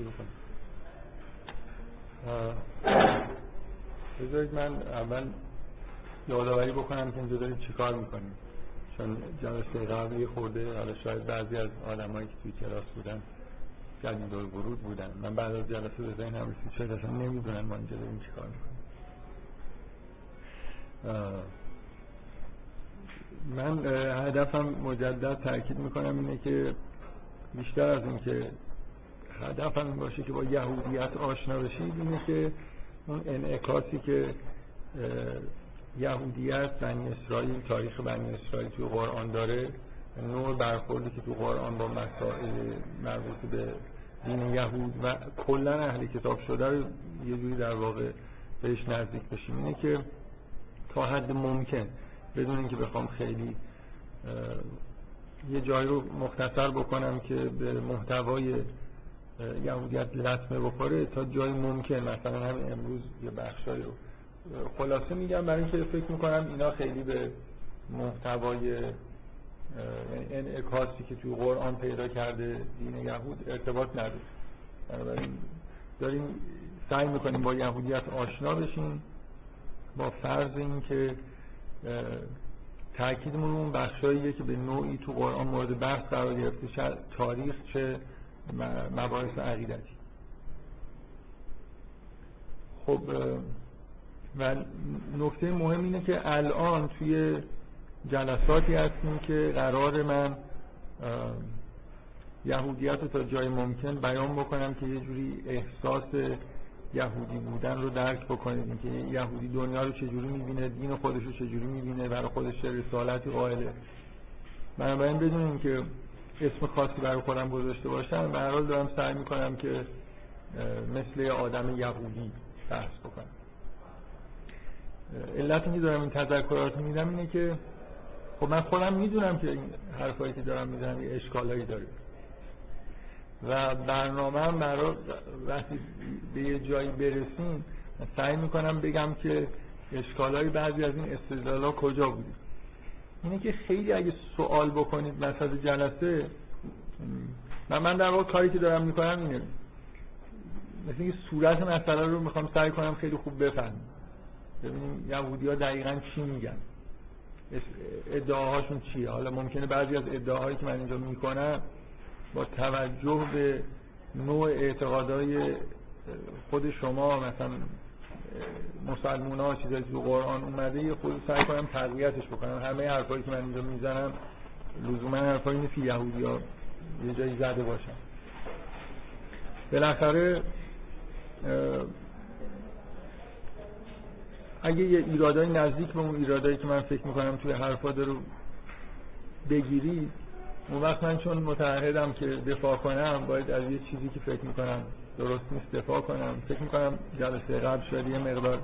شروع کنیم بذارید من اول یادآوری بکنم که اینجا داریم چیکار می‌کنیم. چون جلسه قبل یه خورده حالا شاید بعضی از آدمایی که توی کلاس بودن جدید دور ورود بودن. من بعد از جلسه به ذهن هم رسید. شاید اصلا نمی‌دونن ما اینجا داریم چیکار می‌کنیم. من هدفم مجدد تاکید می‌کنم اینه که بیشتر از این هدفم این باشه که با یهودیت آشنا بشید اینه که اون انعکاسی که یهودیت بنی اسرائیل تاریخ بنی اسرائیل توی قرآن داره نوع برخوردی که تو قرآن با مسائل مربوط به دین یهود و کلا اهل کتاب شده رو یه جوری در واقع بهش نزدیک بشیم. اینه که تا حد ممکن بدون اینکه بخوام خیلی یه جایی رو مختصر بکنم که به محتوای یهودیت لطمه بخوره تا جای ممکن مثلا همین امروز یه بخشایی رو. خلاصه میگم برای اینکه فکر می‌کنم اینا خیلی به محتوای یعنی انعکاسی که توی قرآن پیدا کرده دین یهود ارتباط نداره. بنابراین داریم سعی می‌کنیم با یهودیت آشنا بشیم با فرض این که تاکیدمون اون بخشاییه که به نوعی تو قرآن مورد بحث قرار گرفته تاریخ چه مباحث عقیدتی. خب و نکته مهم اینه که الان توی جلساتی هستیم که قرار من یهودیت رو تا جای ممکن بیان بکنم که یه جوری احساس یهودی بودن رو درک بکنید اینکه یهودی دنیا رو چجوری می‌بینه دین خودش رو چجوری می‌بینه برای خودش رسالتی قائله. بنابراین بدون که اسم خاصی برای خودم گذاشته باشم به هر حال دارم سعی می‌کنم که مثل آدم یهودی بحث بکنم. علت اینکه دارم این تذکرات میدم اینه که خب من خودم می‌دونم که این حرفایی که دارم می‌زنم یه اشکالایی داره. و برنامه هم برای وقتی به یه جایی برسیم سعی می‌کنم بگم که اشکالای بعضی از این استدلال کجا بودی اینه که خیلی اگه سوال بکنید مثلا جلسه من من در واقع کاری که دارم می‌کنم اینه. مثل اینکه صورت مسئله رو می‌خوام سعی کنم خیلی خوب بفهمم. ببینیم یهودی ها دقیقا چی میگن. ادعاهاشون چیه؟ حالا ممکنه بعضی از ادعاهایی که من اینجا می‌کنم با توجه به نوع اعتقادهای خود شما مثلا مسلمان ها چیزایی تو قرآن اومده یه خود سعی کنم تقویتش بکنم. همه حرفایی که من اینجا می‌زنم لزوما حرفایی نیست که یهودی ها یه جایی زده باشن. بالاخره اگه یه ایرادای نزدیک به اون ایرادایی که من فکر می‌کنم توی حرفا رو بگیرید اون وقت من چون متعهدم که دفاع کنم باید از یه چیزی که فکر می‌کنم درست نیست دفاع کنم. فکر می‌کنم جلسه قبل شاید یه مقدار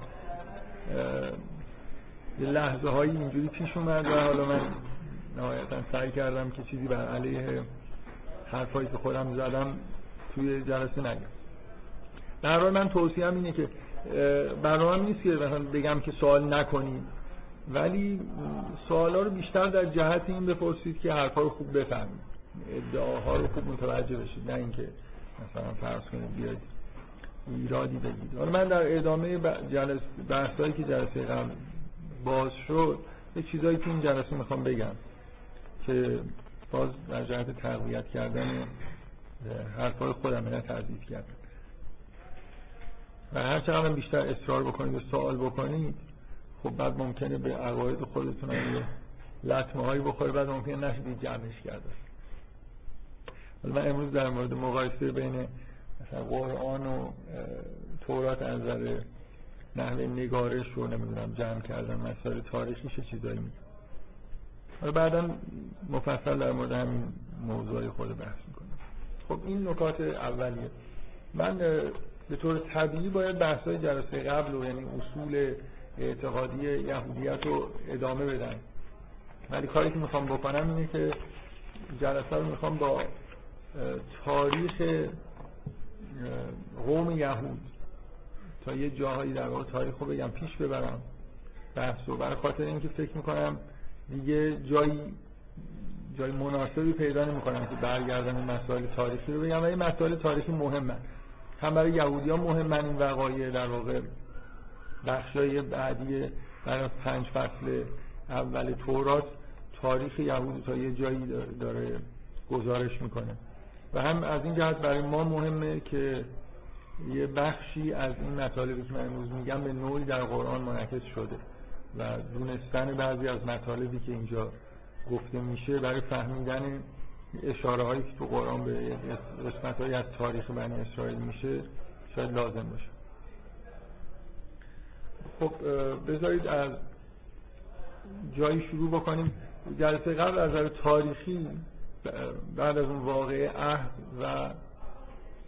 یه لحظه هایی اینجوری پیش اومد و حالا من نهایتا سعی کردم که چیزی بر علیه حرفایی که خودم زدم توی جلسه نگم. در حال من توصیهم اینه که برنامه نیست که مثلا بگم که سوال نکنید ولی سوالا رو بیشتر در جهت این بپرسید که حرفا رو خوب بفهمید. ادعاها رو خوب متوجه بشید. نه اینکه مثلا فرض کنید بیاید ایرادی بگید. حالا من در ادامه جلس بحثایی که جلسه قبل باز شد یه چیزایی که این جلسه می‌خوام بگم که باز در جهت تقویت کردن حرفای خودم نه تضعیف کردن و هر چقدر بیشتر اصرار بکنید و سوال بکنید خب بعد ممکنه به عقاید خودتون هم لطمه هایی بخوره بعد ممکنه نشدید جمعش کرده. من امروز در مورد مقایسه بین مثلا قرآن و تورات از نظر نحوه نگارش رو نمی‌دونم جمع کردن مسائل تاریخی چه چیزایی میگه. حالا بعدا مفصل در مورد همین موضوعی خود بحث می‌کنم. خب این نکات اولیه. من به طور طبیعی باید بحثای جلسه قبل و یعنی اصول اعتقادی یهودیت رو ادامه بدن ولی کاری که می‌خوام بکنم اینه که جلسه رو می‌خوام با تاریخ قوم یهود. تا یه جاهایی در واقع تاریخ رو بگم پیش ببرم. بحث رو. برای خاطر اینکه فکر می‌کنم دیگه جایی جای مناسبی پیدا نمی‌کنم که برگردم این مسائل تاریخی رو بگم. و این مسائل تاریخی مهمه هم برای یهودی ها مهم من این وقایع در واقع. بخشای بعدی برای پنج فصل اول تورات تاریخ یهود تا یه جایی داره گزارش می‌کنه. و هم از این جهت برای ما مهمه که یه بخشی از این مطالبی که من امروز میگم به نوعی در قرآن منعکس شده و دونستن بعضی از مطالبی که اینجا گفته میشه برای فهمیدن اشاره هایی که تو قرآن به قسمت از تاریخ بنی اسرائیل میشه شاید لازم باشه. خب بذارید از جایی شروع بکنیم. جلسه قبل از نظر تاریخی بعد از اون واقع عهد و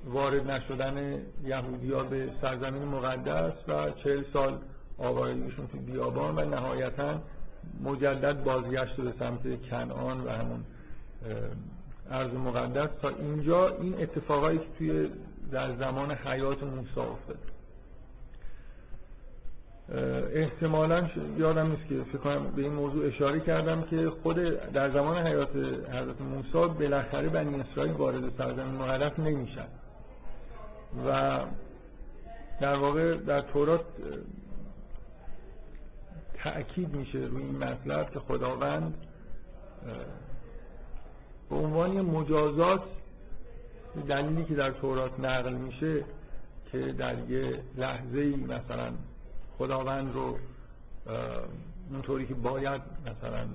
وارد نشدن یهودیا به سرزمین مقدس و چهل سال آوارگیشون تو بیابان و نهایتا مجدد بازگشت به سمت کنعان و همون ارض مقدس. تا اینجا این اتفاقایی که توی در زمان حیات موسی افتاد احتمالا یادم نیست که فکر کنم به این موضوع اشاره کردم که خود در زمان حیات حضرت موسی بالاخره بنی اسرائیل وارد سرزمین مقدس نمیشن. و در واقع در تورات تأکید میشه روی این مطلب که خداوند به عنوان مجازات دلیلی که در تورات نقل میشه که در یه لحظه ای مثلا خداوند رو اونطوری که باید مثلا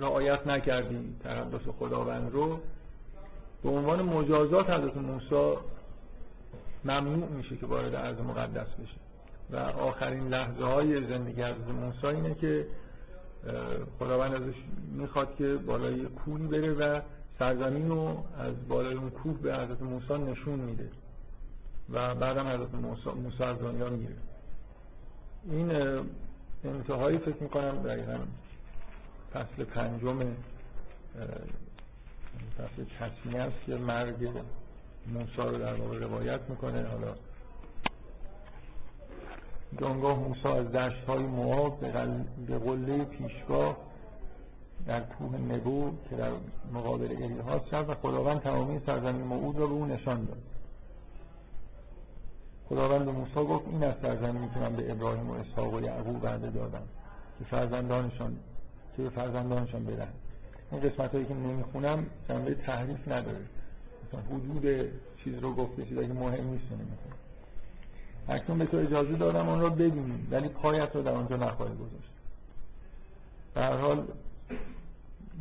رعایت نکردی تقدس خداوند رو به عنوان مجازات حضرت موسی ممنوع میشه که وارد عرض مقدس بشه. و آخرین لحظه های زندگی حضرت موسی اینه که خداوند ازش می‌خواد که بالای کوهی بره و سرزمین رو از بالای اون کوه به حضرت موسی نشون میده. و بعدم حضرت موسی, موسی از دنیا میره این انتهایی فکر می‌کنم دقیقا فصل پنجم فصل تصمیه است که مرگ موسی رو در واقع روایت می‌کنه. حالا جانگاه موسی از دشت های مواب به قله پیشگاه در کوه نبو که در مقابل الیهاس شد و خداوند تمامی سرزمین موعود را به او نشان داد. خداوند به موسی گفت این از که من به ابراهیم و اسحاق و یعقوب وعده دادم که فرزندانشان که به فرزندانشان بدن این قسمت هایی که نمی‌خونم جنبه تحریف نداره. مثلا حدود چیز رو گفته چیزایی که مهم نیست نمی‌خونم. اکنون به تو اجازه دادم اون رو ببینیم ولی پایت رو در آنجا نخواهی گذاشت. در حال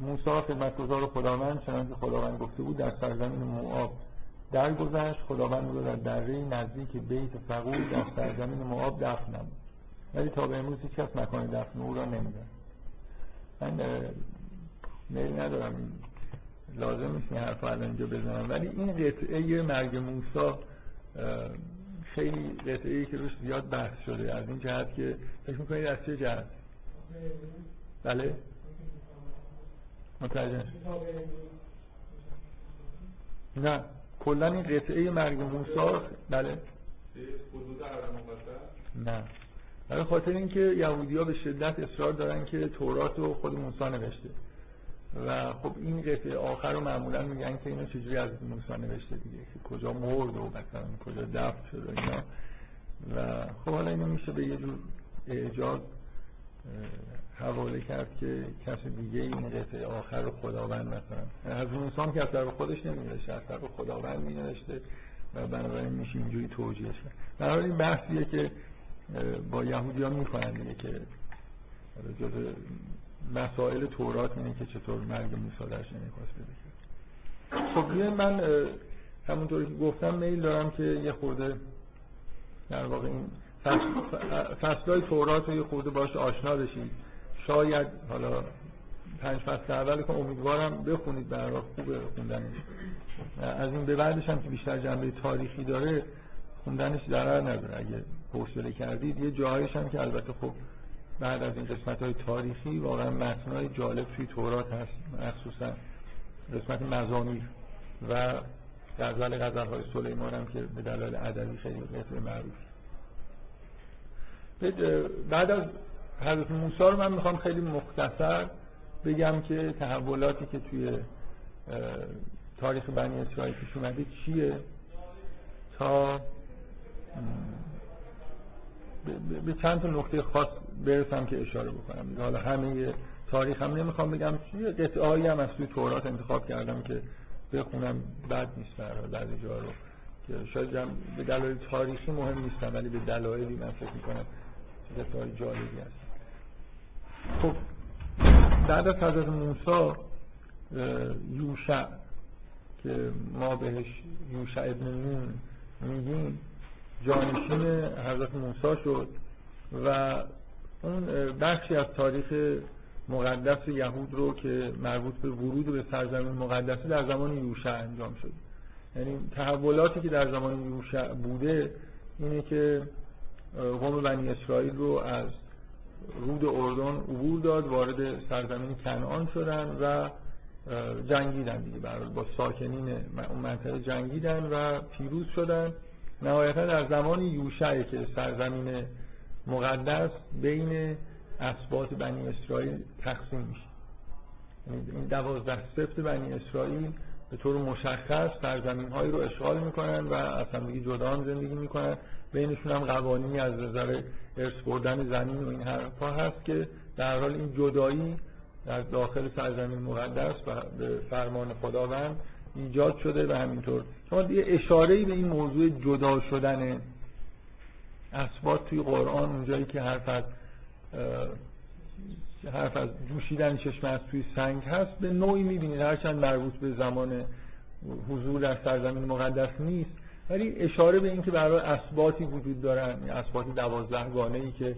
موسی خدمتگزار خداوند چنانکه خداوند گفته بود در سرزمین موآب درگذشت. خداوند رو در دره نزدیک بیت فقول در سرزمین موآب دفن نمود ولی تا به امروز هیچ کس مکان دفن او را نمیدن من میل ندارم. لازم نیست این حرف اینجا بزنم. ولی این قطعه مرگ موسی خیلی قطعه ای که روش زیاد بحث شده. از این جهت که فکر می‌کنید از چه جهت؟ بله. متوجه نه. کلا این قطعه مرگ موسی بله. نه. برای خاطر اینکه یهودی ها به شدت اصرار دارن که تورات رو خود موسی نوشته. و خب این قطعه آخر رو معمولا میگن که اینو چجوری از موسی نوشته دیگه که کجا مرد و مثلا کجا دفت شد و اینا. و خب حالا اینو میشه به یه جور اعجاز حواله کرد که کسی دیگه این قطعه آخر رو خداوند مثلا. از موسی هم که از طرف خودش نمیداشته از طرف خداوند مینوشته و بنابراین میشه اینجوری توجیه شد. در این بحثیه که با یهودی ها می‌کنن دیگه که جز مسائل تورات اینه که چطور مرگ موسی درش انعکاس بده خب من همونطوری که گفتم میل دارم که یه خورده در واقع این فصلهای تورات رو یه خورده باش آشنا بشید شاید حالا پنج فصل اول که امیدوارم بخونید برای خوب خوندنش. از این به بعدش هم که بیشتر جنبه تاریخی داره خوندنش ضرر نداره. اگه حوصله کردید یه جاهایش هم که البته خب بعد از این قسمت های تاریخی واقعا متنای جالب توی تورات هست مخصوصا قسمت مزامیر و غزل غزل های سلیمان هم که به دلال ادبی خیلی قطعه معروف. بعد از حضرت موسی رو من می‌خوام خیلی مختصر بگم که تحولاتی که توی تاریخ بنی اسرائیل پیش اومده چیه؟ تا به چند تا نکته خاص برسم که اشاره بکنم. حالا همه تاریخ هم نمی‌خوام بگم یه قطعه هم از توی تورات انتخاب کردم که بخونم بد نیست برای بعضی جا رو که شاید به دلایل تاریخی مهم نیستم ولی به دلایلی من فکر می‌کنم قطعه جالبی هست. خب بعد از حضرت موسی یوشع که ما بهش یوشع ابن نون میگیم جانشین حضرت موسی شد و اون بخشی از تاریخ مقدس یهود رو که مربوط به ورود به سرزمین مقدسه در زمان یوشع انجام شد. یعنی تحولاتی که در زمان یوشع بوده اینه که قوم بنی اسرائیل رو از رود اردن عبور داد وارد سرزمین کنعان شدن و جنگیدن دیگه. برای با ساکنین اون منطقه جنگیدن و پیروز شدن. نهایتا در زمان یوشع که سرزمین مقدس بین اسبات بنی اسرائیل تقسیم میشه. یعنی این دوازده سفت بنی اسرائیل به طور مشخص سرزمین هایی رو اشغال می‌کنن و از همدیگه جدا هم زندگی می‌کنن. بینشون هم قوانینی از نظر ارث بردن زمین و این حرفا هست که در حال این جدایی در داخل سرزمین مقدس و به فرمان خداوند ایجاد شده و همینطور. شما یه اشاره به این موضوع جدا شدن اسبات توی قرآن اونجایی که حرف از حرف از جوشیدن چشم از توی سنگ هست به نوعی می‌بینید. هرچند مربوط به زمان حضور در سرزمین مقدس نیست. ولی اشاره به اینکه برای اسباتی وجود دارن اسباتی دوازده گانه ای که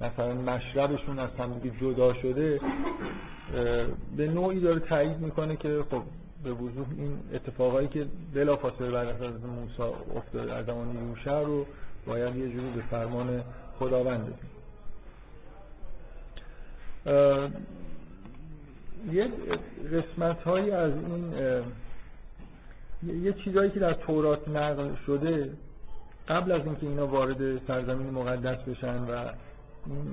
مثلا مشربشون از هم جدا شده به نوعی داره تایید می‌کنه که خب به وضوح این اتفاقایی که بلافاصله بعد از موسی افتاد در زمان یوشع رو باید یه جوری به فرمان خداوند بدیم. یه قسمت هایی از این یه چیزهایی که در تورات نقل شده قبل از اینکه اینا وارد سرزمین مقدس بشن و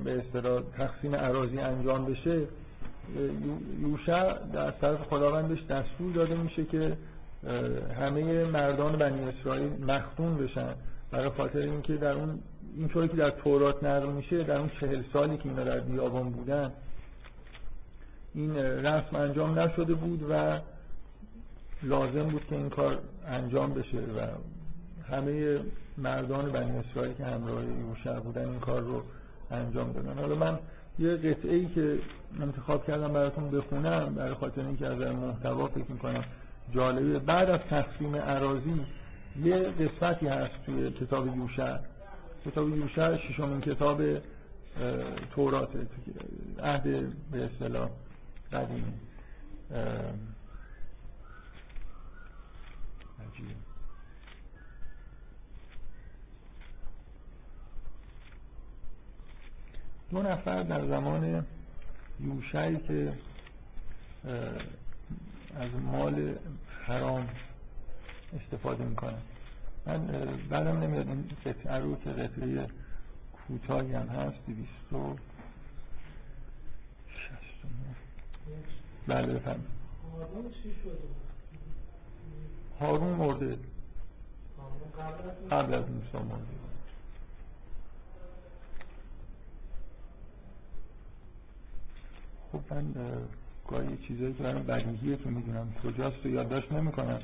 به اصطلاح تقسیم عراضی انجام بشه یوشع در طرف خداوندش دستور داده میشه که همه مردان بنی اسرائیل مختون بشن. برای خاطر اینکه در اون اینطوری که در تورات نقل میشه در اون چهل سالی که اینا در بیابان بودن این رسم انجام نشده بود و لازم بود که این کار انجام بشه و همه مردان بنی اسرائیل که همراه یوشع بودن این کار رو انجام دادن. حالا من یه قطعه ای که انتخاب کردم براتون بخونم برای خاطر اینکه از محتوا فکر می‌کنم جالبه. بعد از تقسیم عراضی یه قسمتی هست توی کتاب یوشع. کتاب یوشع ششمین کتاب تورات عهد به اصطلاح قدیمی. دو نفر در زمان یوشعی که از مال حرام استفاده می‌کنن من بعدم نمیاد. این قطعه رو که قطعه کوتاهی هم هست دیویست و بله بفهم هارون مرده. قبل از موسی مرده. خب من گاهی چیزایی که برام بدیهیه که می‌دونم کجاست و یادداشت نمی‌کنم.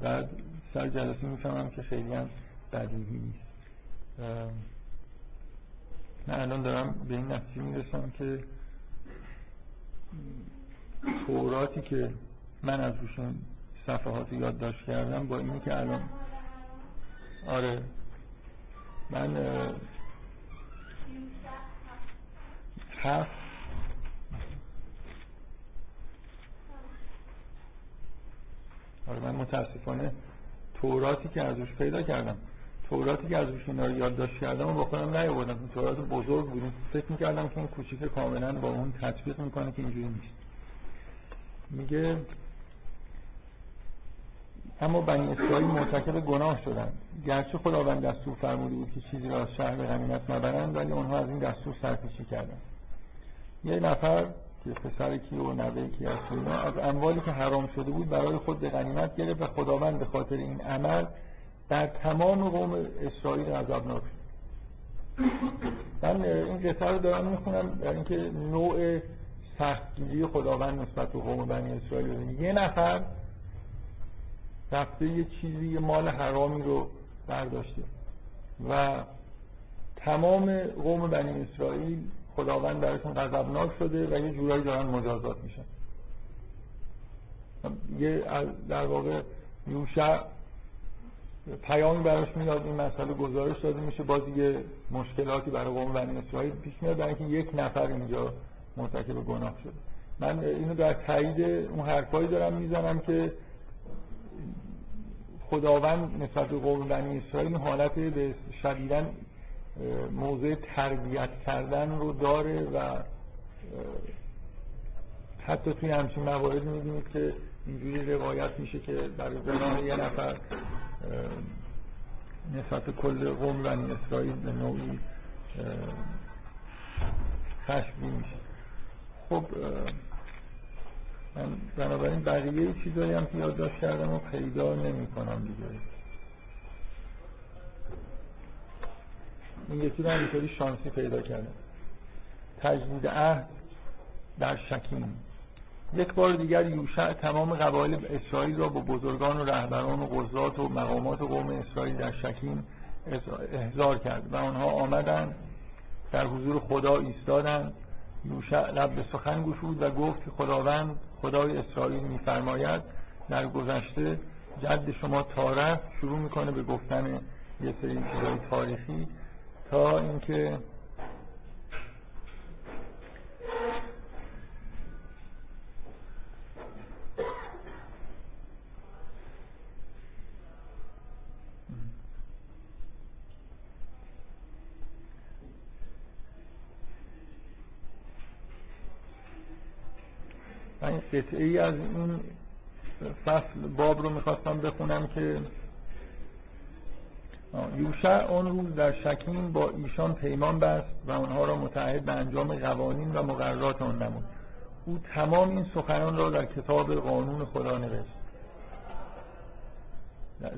بعد سر جلسه می‌فهمم که خیلی هم بدیهی نیست. من الان دارم به این نتیجه می‌رسم که توراتی که من از روشون صفحات یادداشت کردم با اینی که الان آره. من هفت آره من متاسفانه توراتی که از روش پیدا کردم توراتی که از روش اینا رو یادداشت کردم و با خودم نیاوردم. تورات بزرگ بود. فکر می‌کردم که این کوچیک کاملا با اون تطبیق می‌کنه که اینجوری نیست. میگه اما بنی اسرائیل مرتکب گناه شدند. گرچه خداوند دستور فرموده بود که چیزی را از شهر غنیمت نبرند ولی آنها از این دستور سرپیچی کردند. یه نفر که پسر کی و نوه کی از از اموالی که حرام شده بود برای خود به غنیمت گرفت و خداوند به خاطر این عمل در تمام قوم اسرائیل غضبناک من این قصه رو دارم می‌خونم در اینکه نوع سختگیری خداوند نسبت به قوم بنی اسرائیل یه نفر رفته یه چیزی یه مال حرامی رو برداشته و تمام قوم بنی اسرائیل خداوند براشون غضبناک شده و یه جورایی دارن مجازات میشن. یه در واقع یوشع پیامی براش میاد این مسئله گزارش داده میشه باز یه مشکلاتی برای قوم بنی اسرائیل پیش میاد برای اینکه یک نفر اینجا مرتکب گناه شده. من اینو در تایید اون حرفایی دارم می‌زنم که خداوند نسبت به قوم بنی اسرائیل حالت به شدیداً موضع تربیت کردن رو داره و حتی توی همچین موارد می‌بینید که اینجوری روایت میشه که برای گناه یه نفر نسبت کل قوم بنی اسرائیل به نوعی خشبی میشه. خب من بنابراین بقیه چیزایی هم که یادداشت کردم و پیدا نمی کنم دیگه. این یکی رو همینطوری شانسی پیدا کردم تجدید عهد در شکیم. یک بار دیگر یوشع تمام قبایل اسرائیل را با بزرگان و رهبران و قضات و مقامات قوم اسرائیل در شکیم احضار کرد و آنها آمدند در حضور خدا ایستادند. یوشع لب به سخن گشود و گفت که خداوند خدای اسرائیل میفرماید در گذشته جد شما تاره شروع می‌کنه به گفتن یه سری چیزای تاریخی. تا اینکه من قطعه ای از این فصل باب رو می‌خواستم بخونم که یوشع آن روز در شکیم با ایشان پیمان بست و آنها را متعهد به انجام قوانین و مقررات آن نمود. او تمام این سخنان را در کتاب قانون خدا نوشت.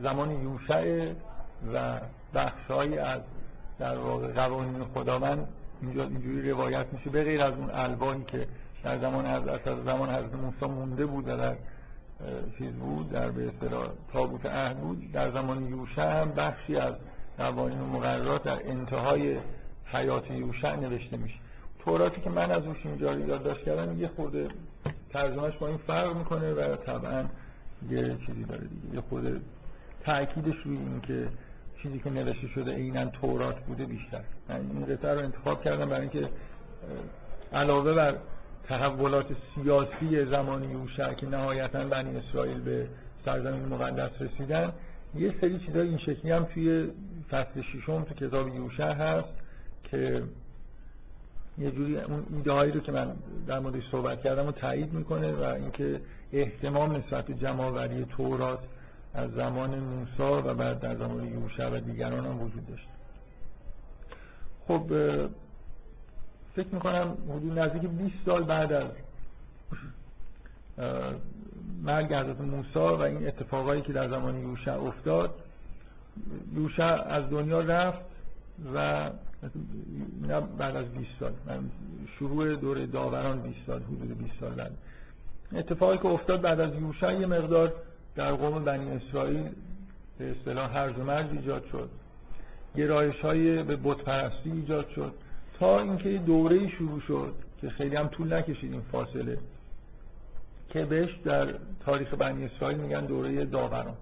زمان یوشع و بخشهایی از در واقع قوانین خداوند اینجا اینجوری روایت میشه. به از اون البانی که در زمان از زمان حضرت موسی مونده بود و در چیز بود در به تابوت عهد بود. در زمان یوشع هم بخشی از قوانین و مقررات در انتهای حیات یوشع نوشته میشه. توراتی که من از روش اینجا یادداشت کردم یه خورده ترجمهش با این فرق می‌کنه و طبعا یه چیزی داره دیگه. یه خورده تاکیدش روی این که چیزی که نوشته شده عینا تورات بوده بیشتر. من این قطعه رو انتخاب کردم برای اینکه علاوه بر تحولات سیاسی زمان یوشع که نهایتا بنی اسرائیل به سرزمین مقدس رسیدن یه سری چیزای این شکلی هم توی فصل ششم تو کتاب یوشع هست که یه جوری اون ایده رو که من در موردش صحبت کردم رو تایید می‌کنه و اینکه احتمام نسبت به جمعآوری تورات از زمان موسی و بعد در زمان یوشع و دیگران هم وجود داشت. خب فکر می‌کنم حدود نزدیک 20 سال بعد از مرگ حضرت موسی و این اتفاقایی که در زمان یوشع افتاد یوشع از دنیا رفت و نه بعد از 20 سال شروع دوره داوران 20 سال حدود 20 سال بعد. اتفاقی که افتاد بعد از یوشع یه مقدار در قوم بنی اسرائیل به اصطلاح هرج و مرج ایجاد شد. گرایش های به بت پرستی ایجاد شد. تا اینکه دوره شروع شد که خیلی هم طول نکشید این فاصله که بهش در تاریخ بنی اسرائیل میگن دوره داوران.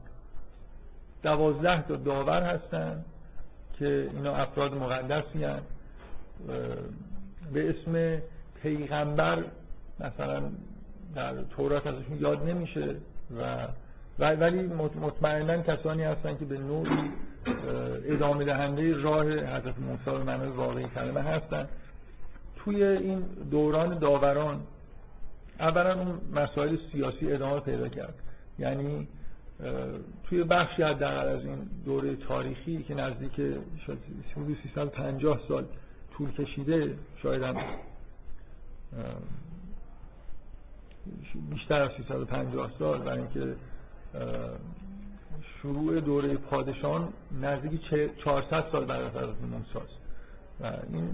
دوازده تا داور هستن که اینا افراد مقدسی هستن. به اسم پیغمبر مثلا در تورات ازشون یاد نمیشه و ولی مطمئنا کسانی هستن که به نوعی ادامه دهنده راه حضرت موسی به معنای واقعی کلمه هستن. توی این دوران داوران اولا اون مسائل سیاسی ادامه پیدا کرد. یعنی توی بخشی حداقل از این دوره تاریخی که نزدیک حدود 350 سال طول کشیده شاید هم بیشتر از 350 سال برای اینکه شروع دوره پادشان نزدیک 400 سال بعد از حضرت موسی و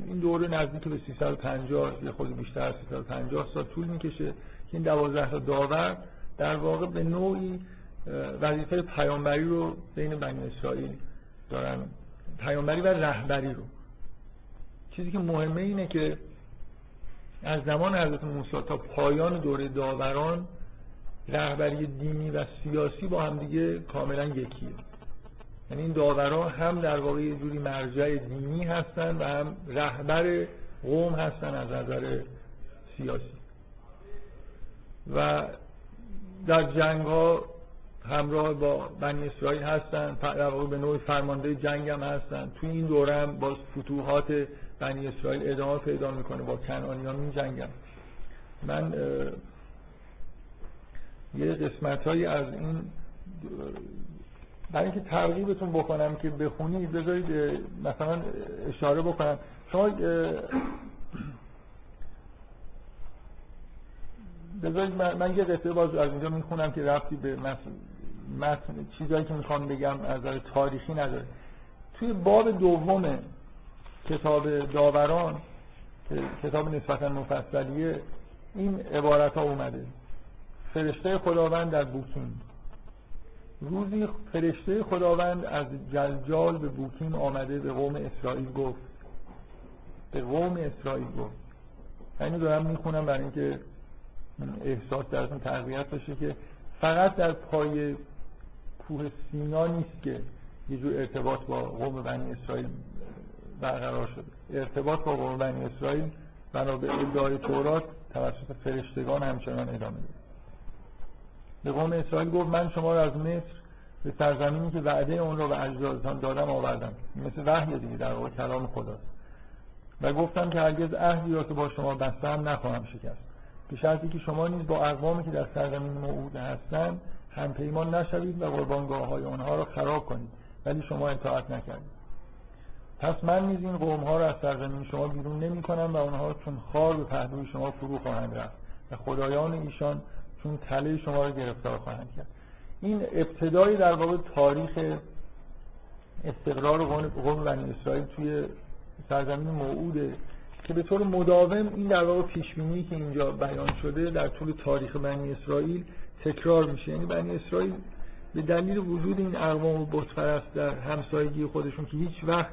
این دوره نزدیک به 350 یه خود بیشتر از 350 سال طول می‌کشه. که این 12 تا داور در واقع به نوعی وظیفه پیامبری رو بین بنی اسرائیل دارن. پیامبری و رهبری رو. چیزی که مهمه اینه که از زمان حضرت موسی تا پایان دوره داوران رهبری دینی و سیاسی با هم دیگه کاملا یکیه. یعنی این داورا هم در واقع یه جوری مرجع دینی هستن و هم رهبر قوم هستن از نظر سیاسی. و در جنگ ها همراه با بنی اسرائیل هستن در واقع به نوع فرمانده جنگ هم هستن. توی این دوره هم با فتوحات بنی اسرائیل ادامه پیدا می‌کنه با کنعانیان می جنگن من یه قسمت هایی از این برای اینکه ترغیبتون بکنم که بخونید بذارید مثلا اشاره بکنم. شما بذارید من, من یه قطعه باز از اینجا می‌خونم که رفتی به متن چیزایی که می‌خوام بگم از تاریخی نداره. توی باب دوم کتاب داوران کتاب نسبتا مفصلیه این عبارت ها اومده. فرشته خداوند در بوکین روزی فرشته خداوند از جلجال به بوکین آمده به قوم اسرائیل گفت. به قوم اسرائیل گفت. اینو دارم می‌خونم برای اینکه احساس درتون تقویت بشه که فقط در پای کوه سینا نیست که یه جور ارتباط با قوم بنی اسرائیل برقرار شده. ارتباط با قوم بنی اسرائیل بنا به ادعای تورات توسط فرشتگان همچنان ادامه داره. به قوم اسرائیل گفت من شما را از مصر به سرزمینی که وعده اون را به اجدادتان دادم آوردم. مثل وحی دیگه در واقع کلام خداست. و گفتم که هرگز عهدی را که با شما بستم نخواهم شکست. به شرطی که شما نیز با اقوامی که در سرزمین موعود هستند هم پیمان نشوید و قربانگاه های آنها را خراب کنید. ولی شما اطاعت نکردید. پس من نیز این قوم ها را از سرزمین شما بیرون نمی کنم و آنها چون خار به پهلوی شما فرو خواهند رفت. و خدایان ایشان چون تله شما را گرفتار خواهند کرد. این ابتدایی در واقع تاریخ استقرار قوم بنی اسرائیل توی سرزمین موعوده که به طور مداوم این در واقع پیشبینی که اینجا بیان شده در طول تاریخ بنی اسرائیل تکرار میشه. یعنی بنی اسرائیل به دلیل وجود این اقوام و در همسایگی خودشون که هیچ وقت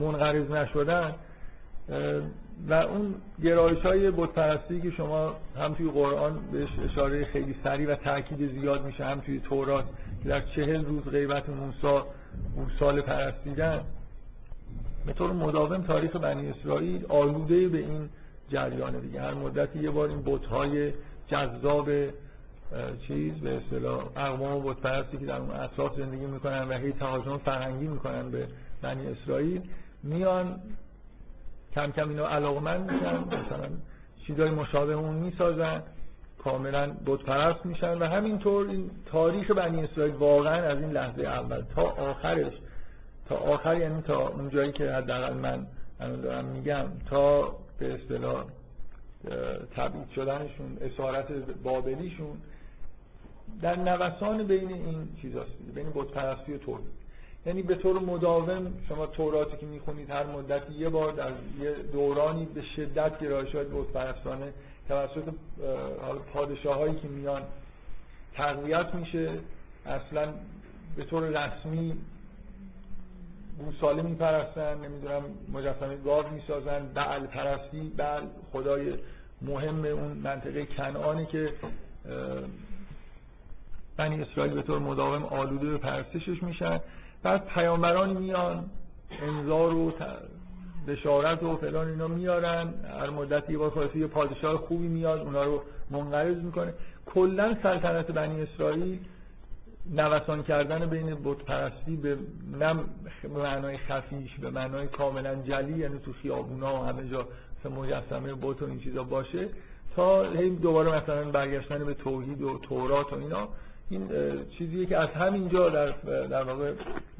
منقرض نشدن و اون گرایش های بتپرستی که شما هم توی قرآن بهش اشاره خیلی سریع و تاکید زیاد میشه هم توی تورات که در چهل روز غیبت موسی سال پرستیدن به طور مداوم تاریخ بنی اسرائیل آلوده به این جریانه دیگه. هر مدتی یه بار این بتهای جذاب چیز به اصطلاح اقوام و بتپرستی که در اون اطراف زندگی می‌کنن و هی تهاجم فرهنگی می‌کنن به بنی اسرائیل میان کم کم اینا علاقمند میشن مثلا چیزای مشابه اون می‌سازن کاملا بتپرست میشن و همینطور این تاریخ بنی اسرائیل واقعا از این لحظه اول تا آخرش تا آخر یعنی تا اون جایی که حداقل من الان دارم میگم تا به اصطلاح تبعید شدنشون اسارت بابلیشون در نوسان بین این چیزاست بین بتپرستی و توحید یعنی به طور مداوم شما توراتی که می‌خونید هر مدتی یه بار در یه دورانی به شدت گرایش های بود پرستانه توسط پادشاه هایی که میان تقویت میشه. اصلا به طور رسمی گوساله میپرستن نمی‌دونم مجسمه گاو می‌سازن. بعل پرستی بعل خدای مهم اون منطقه کنعانی که بنی اسرائیل به طور مداوم آلوده به پرستشش میشن. بعد پیامبران میان انذار و بشارت و فلان اینا میارن هر مدتی با یه پادشاه خوبی میاد اونا رو منقرض می‌کنه. کلا سلطنت بنی اسرائیل نوسان کردن بین بت پرستی به معنای خفیش به معنای کاملا جلی یعنی تو خیابونا و همه جا مجسمه بت و این چیزا باشه تا هی دوباره مثلا برگشتن به توحید و تورات و اینا. این چیزیه که از همینجا در در واقع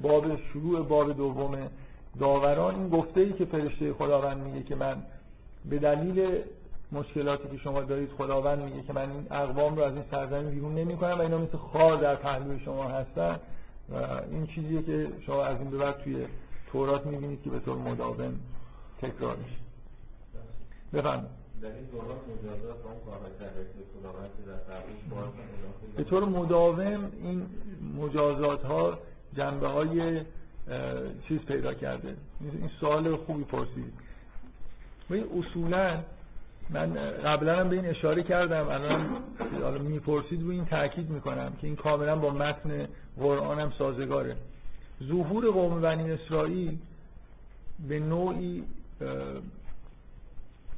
باب شروع باب دوم داوران این گفته ای که فرشته خداوند میگه که من به دلیل مشکلاتی که شما دارید خداوند میگه که من این اقوام رو از این سرزمین بیرون نمی‌کنم و اینا مثل خار در پهلوی شما هستن. و این چیزیه که شما از این به بعد توی تورات می‌بینید که به طور مداوم تکرار میشه. بفرمایید. در این دوران مجازات به طور مداوم این مجازات ها جنبه های چیز پیدا کرده. این سوال خوبی پرسید. و اصولا من قبلا هم به این اشاره کردم. الان می‌پرسید و این تاکید می‌کنم که این کاملا با متن قرآن هم سازگاره. ظهور قوم بنی اسرائیل به نوعی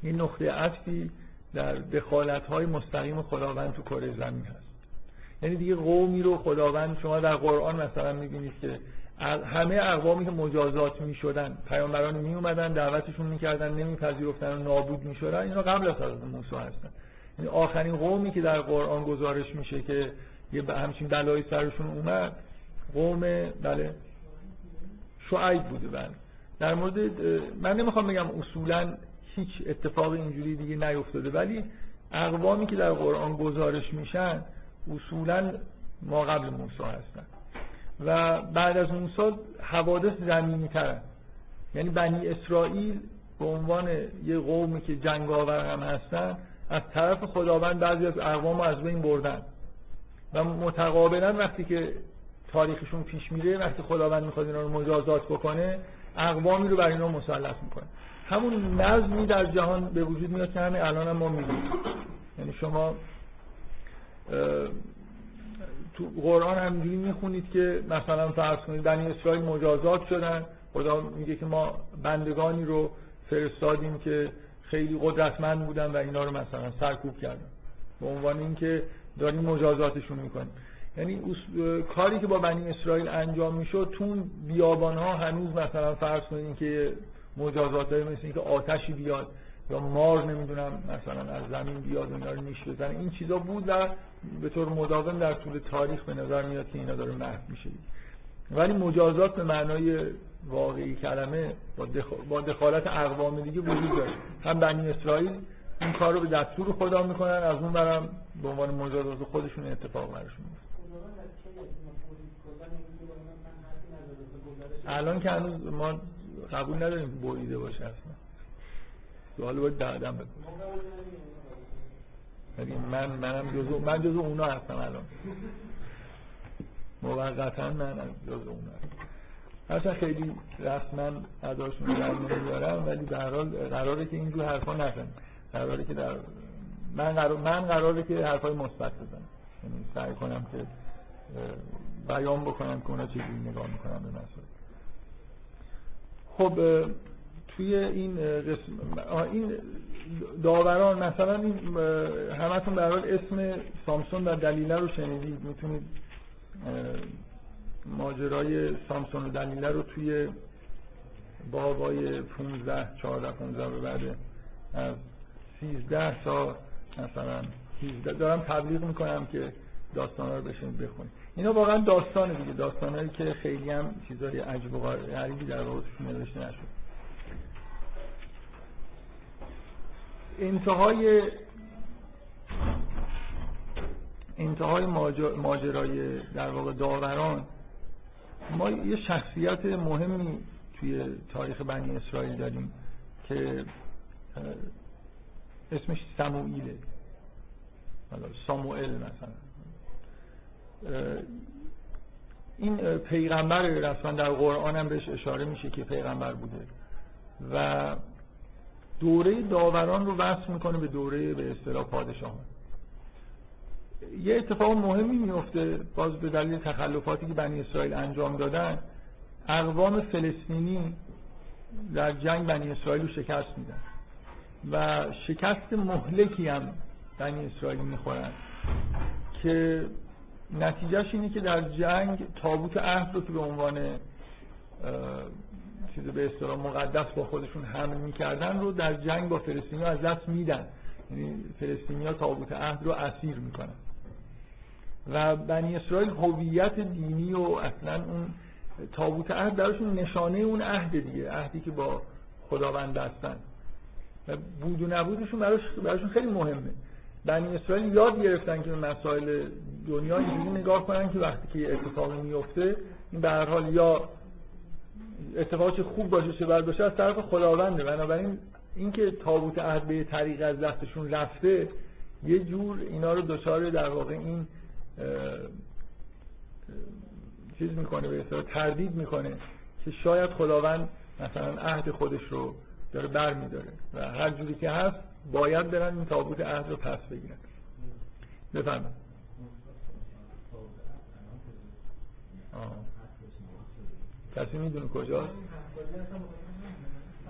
این نقطه عطفی در دخالت های مستقیم خداوند تو کره زمین هست. یعنی دیگه قومی رو خداوند شما در قرآن مثلا می‌بینید که همه اقوامی که مجازات می شدن پیامبران می اومدن دعوتشون می‌کردن نمیپذیرفتن و نابود می شدن اینا قبل از حضرت موسی هستن. یعنی آخرین قومی که در قرآن گزارش میشه که یه همچین بلایی سرشون اومد قوم بله شعیب بوده بله. در مورد من نمی‌خوام بگم اصولا هیچ اتفاق اینجوری دیگه نیفتاده. ولی اقوامی که در قرآن گزارش میشن اصولا ما قبل موسی هستن. و بعد از موسی حوادث زمینی ترن یعنی بنی اسرائیل به عنوان یه قومی که جنگاور هم هستن از طرف خداوند بعضی از اقوام از بین بردن. و متقابلا وقتی که تاریخشون پیش میره وقتی خداوند می‌خواد اینا رو مجازات بکنه اقوامی رو بر اینا مسلط می‌کنه. همون نظمی در جهان به وجود میاد که همه الان هم ما می‌دونیم. یعنی شما تو قرآن همینجوری می‌خونید که مثلا فرض کنید بنی اسرائیل مجازات شدن. خدا میگه که ما بندگانی رو فرستادیم که خیلی قدرتمند بودن و اینا رو مثلا سرکوب کردن. به عنوان اینکه داریم مجازاتشون می‌کنیم. یعنی کاری که با بنی اسرائیل انجام می‌شد تو بیابان ها هنوز مثلا فرض کنید که مجازات های مثل اینکه آتشی بیاد یا مار نمی‌دونم مثلا از زمین بیاد اینا رو نیش بزنه این چیزا بود و به طور مداوم در طول تاریخ به نظر میاد که اینا داره محو میشه. ولی مجازات به معنای واقعی کلمه با, دخالت اقوام دیگه وجود داره. هم بنی اسرائیل این کار رو به دستور خدا می‌کنن از اون برم به عنوان مجازات خودشون اتفاق برشون الان که هنوز ما قبول نداریم بریده باشه اصلا سوال باید دادم بکنم من منم جزو من جزو اونا هستم الان. موقتا من جزو اونا هستم. اصلا خیلی رسما اداشون در نمیارم ولی به حال قراره که اینجور حرفا نزنم. قراره که در من قرار من قراره که حرفای مثبت بزنم. یعنی سعی کنم که بیان بکنم که اونا چجوری نگاه می‌کنم به مسائل. خب توی این قسم این داوران مثلا این همتون به اسم سامسون و دلیله رو شنیدید. می‌تونید ماجرای سامسون و دلیله رو توی بابای 15 14 15 به بعد از 13 تا مثلا 13 دارم تبلیغ می‌کنم که داستان رو بشین بخونید اینا واقعا داستانه دیگه. داستانهایی که خیلی هم چیزای عجب و غریبی در واقعش نوشته نشد انتهای انتهای ماجرای در واقع داوران ما یه شخصیت مهمی توی تاریخ بنی اسرائیل داریم که اسمش سموئیله. ساموئل مثلا. این پیغمبر رسما در قرآن هم بهش اشاره میشه که پیغمبر بوده و دوره داوران رو وصل می‌کنه به دوره به اصطلاح پادشاهان یه اتفاق مهمی میفته باز به دلیل تخلفاتی که بنی اسرائیل انجام دادن اقوام فلسطینی در جنگ بنی اسرائیل رو شکست میدن و شکست مهلکی هم بنی اسرائیل می‌خورن که نتیجهش اینه که در جنگ تابوت عهد رو که به عنوان چیز به اصطلاح مقدس با خودشون حمل می‌کردن رو در جنگ با فلسطینی از دست میدن. یعنی فلسطینی تابوت عهد رو اسیر می‌کنن. و بنی اسرائیل هویت دینی و اصلا اون تابوت عهد درشون نشانه اون عهد دیگه عهدی که با خداوند هستن. و بود و نبودشون براشون خیلی مهمه. بنی اسرائیل یاد گرفتن که به مسائل دنیا اینجوری نگاه کنن که وقتی که اتفاقی میفته این به هر حال یا اتفاقی خوب باشه چه بد باشه از طرف خداونده. بنابراین اینکه تابوت عهد به طریق از دستشون رفته یه جور اینا رو دچار در واقع این چیز می‌کنه به اصطلاح تردید می‌کنه که شاید خداوند مثلا عهد خودش رو داره بر میداره. و هر جوری که هست باید برن این تابوت عهد رو پس بگیرن. بفرمایید. کسی می‌دونه کجاست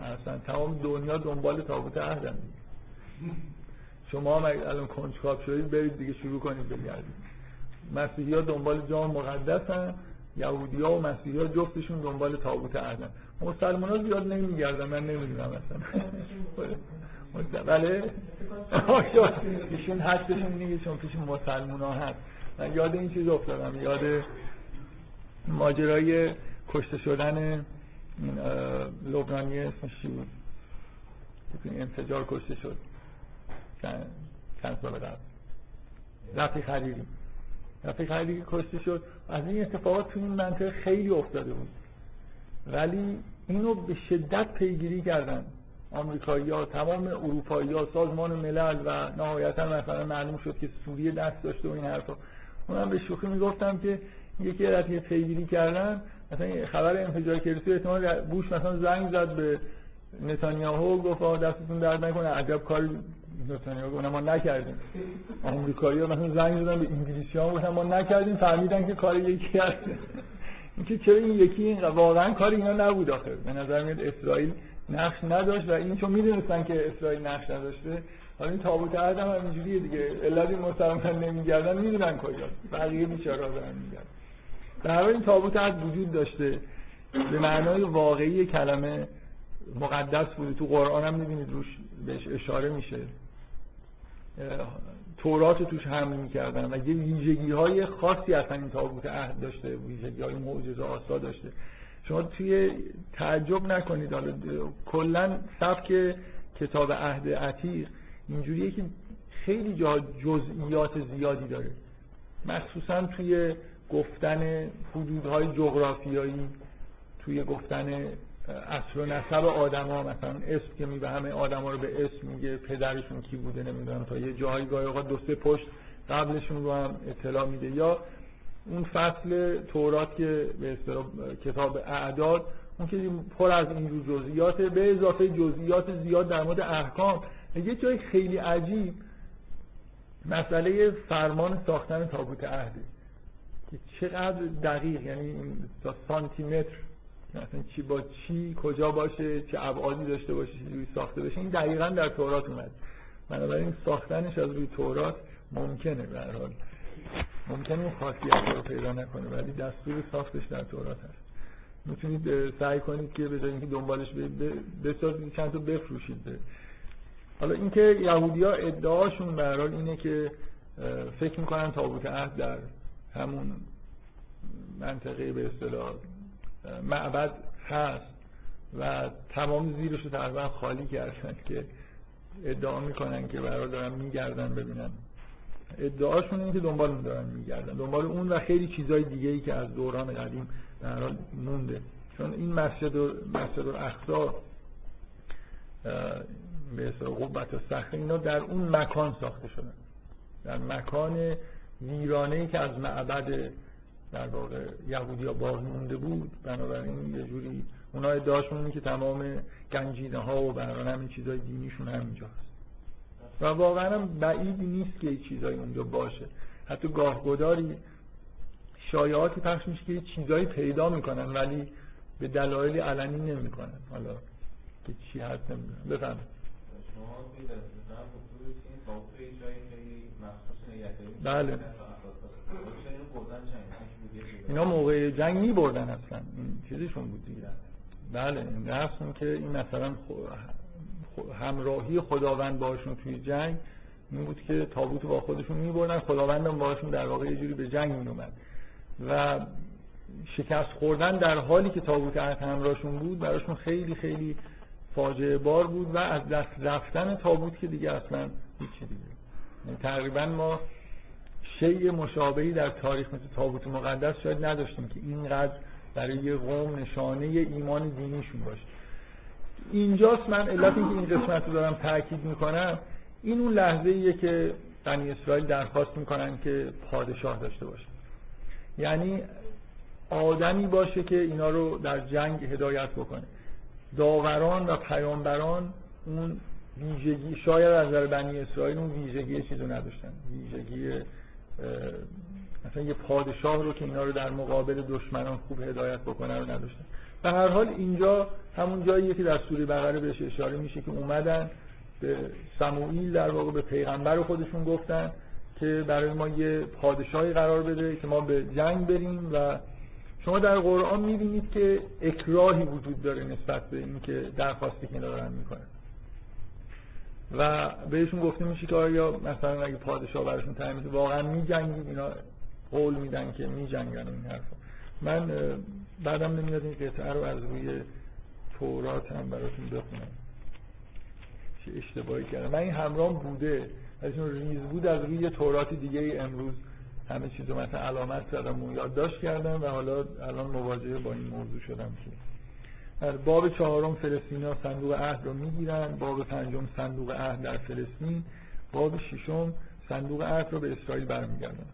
اصلا تمام دنیا دنبال تابوت عهدن. شما هم الان کنجکاو شدید برید دیگه شروع کنید بگردید مسیحی ها دنبال جام مقدسن. یهودی ها و مسیحی ها جفتشون دنبال تابوت عهدن. مسلمان ها زیاد نمیگردن من نمی‌دونم اصلا. بله. ایشون هستشون نیگه چون پیش مسلمان ها هست. من یاد این چیز افتادم. یاد ماجرای کشته شدن این لبنانی اسمش چی بود؟ این انفجار کشته شد. چند سال قبل. رفی خلیلی رفی خلیلی کشته شد. از این اتفاقات تو این منطقه خیلی افتاده بود. ولی اینو به شدت پیگیری کردن آمریکایی ها تمام اروپایی ها سازمان ملل و نهایتا مثلا معلوم شد که سوریه دست داشته و این حرفا. اونم به شوخی می‌گفتم که یکی از پیگیری کردن مثلا خبر انفجار کلیسا احتمال بوش مثلا زنگ زد به نتانیاهو گفت دستتون درد نکنه عجب کار نتانیاهو گفت ما نکردیم. آمریکایی‌ها مثلا زنگ زدن به انگلیسی‌ها گفتن ما نکردیم فهمیدن که کار یکی هست. اینکه چرا این یکی این واقعا کار اینا نبود آخه. به نظر میاد اسرائیل نقش نداشت و این چون می‌دونستن که اسرائیل نقش نداشته. حالا این تابوت عهد هم اینجوریه دیگه. علت این مسلمان نمیگردن می‌دونن کجاست. بقیه بیچاره‌ها دارن میگردن. در این تابوت عهد وجود داشته. به معنای واقعی کلمه مقدس بوده. تو قرآن هم می‌بینید روش بهش اشاره میشه. تورات توش حمل می‌کردن و یه ویژگی های خاصی اصلا این تابوت عهد داشته ویژگی های معجزه آسا داشته. شما توی تعجب نکنید حالا کلا سبک کتاب عهد عتیق اینجوریه که خیلی جا جزئیات زیادی داره. مخصوصا توی گفتن حدودهای جغرافیایی توی گفتن اصل و نسب آدما مثلا اسم که می به همه آدما رو به اسم میگه پدرشون کی بوده نمی‌دونم تا یه جایی گاهی اوقات دو سه پشت قبلشون رو هم اطلاع میده. یا اون فصل تورات که به اصطلاح کتاب اعداد اون که پر از این جزئیات به اضافه جزئیات زیاد در مورد احکام. یه جای خیلی عجیب مسئله فرمان ساختن تابوت عهده که چقدر دقیق یعنی تا سانتی متر مثلا چی با چی کجا باشه چه ابعادی داشته باشه چجوری ساخته بشه این دقیقا در تورات اومد. بنابراین ساختنش از روی تورات ممکنه به حال. ممکنه اون خاصیت رو پیدا نکنه ولی دستور ساختش در تورات هست. می‌تونید سعی کنید که به اینکه دنبالش بسازید چند تا بفروشید حالا اینکه یهودیا ادعاشون به حال اینه که فکر می‌کنن تابوت عهد در همون منطقه به اصطلاح معبد هست و تمام زیرش رو تقریبا خالی کردن که ادعا می‌کنن که برای دارن میگردن ببینن. ادعاشون اینه که دنبال اون دارن میگردن. دنبال اون و خیلی چیزای دیگه ای که از دوران قدیم در حال مونده. چون این مسجد و مسجد الاقصا به اصطلاح قوت و صخره اینا در اون مکان ساخته شدن. در مکان ویرانه ای که از معبد در واقع یهودیا باقی مونده بود بنابراین یه جوری اونا ادعاشون که تمام گنجینه ها و برای همین چیزای دینیشون همینجاست و واقعا هم بعید نیست که چیزایی اونجا باشه. حتی گاهگداری شایعاتی پخش میشه که چیزایی پیدا می‌کنن ولی به دلایلی علنی نمی‌کنن. حالا که چی هست نمی‌دونم بفهم بله. اینا موقع جنگ می بردن اصلا. این چیزشون بود دیگه. بله رسم که این مثلا همراهی خداوند باشون توی جنگ این بود که تابوت با خودشون می بردن هم باشون در واقع یه جوری به جنگ می اومد و شکست خوردن در حالی که تابوت عهد همراهشون بود براشون خیلی خیلی فاجعه بار بود و از دست رفتن تابوت که دیگه اصلا هیچی دیگه. یعنی تقریبا ما شیء مشابهی در تاریخ مثل تابوت مقدس شاید نداشتیم که اینقدر برای یه قوم نشانه ایمان دینیشون باشه. اینجاست من علت اینکه این قسمت رو دارم تاکید می‌کنم این اون لحظه ایه که بنی اسرائیل درخواست می‌کنن که پادشاه داشته باشه. یعنی آدمی باشه که اینا رو در جنگ هدایت بکنه. داوران و پیامبران اون ویژگی شاید از نظر بنی اسرائیل اون ویژگی چیزو نداشتن. ویژگی مثلا یه پادشاه رو که اینا رو در مقابل دشمنان خوب هدایت بکنه رو نداشتن به هر حال اینجا همون جاییه که در سوره بقره بهش اشاره میشه که اومدن به سموئیل در واقع به پیغمبر خودشون گفتن که برای ما یه پادشاهی قرار بده که ما به جنگ بریم و شما در قرآن می‌بینید که اکراهی وجود داره نسبت به اینکه درخواستی که دارن می‌کنن. و بهشون گفته میشه که آیا مثلا اگه پادشاه براشون تعیین واقعا میجنگید؟ اینا قول میدن که میجنگن این حرفا. من بعدم نمیاد این قطعه رو از روی تورات هم براتون بخونم. چه اشتباهی کردم. من این همرام بوده ازشون ریز بود از روی تورات دیگه امروز همه چیزو مثلا علامت زدم و یادداشت کردم و حالا الان مواجه با این موضوع شدم که باب چهارم فلسطینیا صندوق عهد رو می‌گیرن. باب پنجم صندوق عهد در فلسطین. باب ششم صندوق عهد رو به اسرائیل برمیگردن.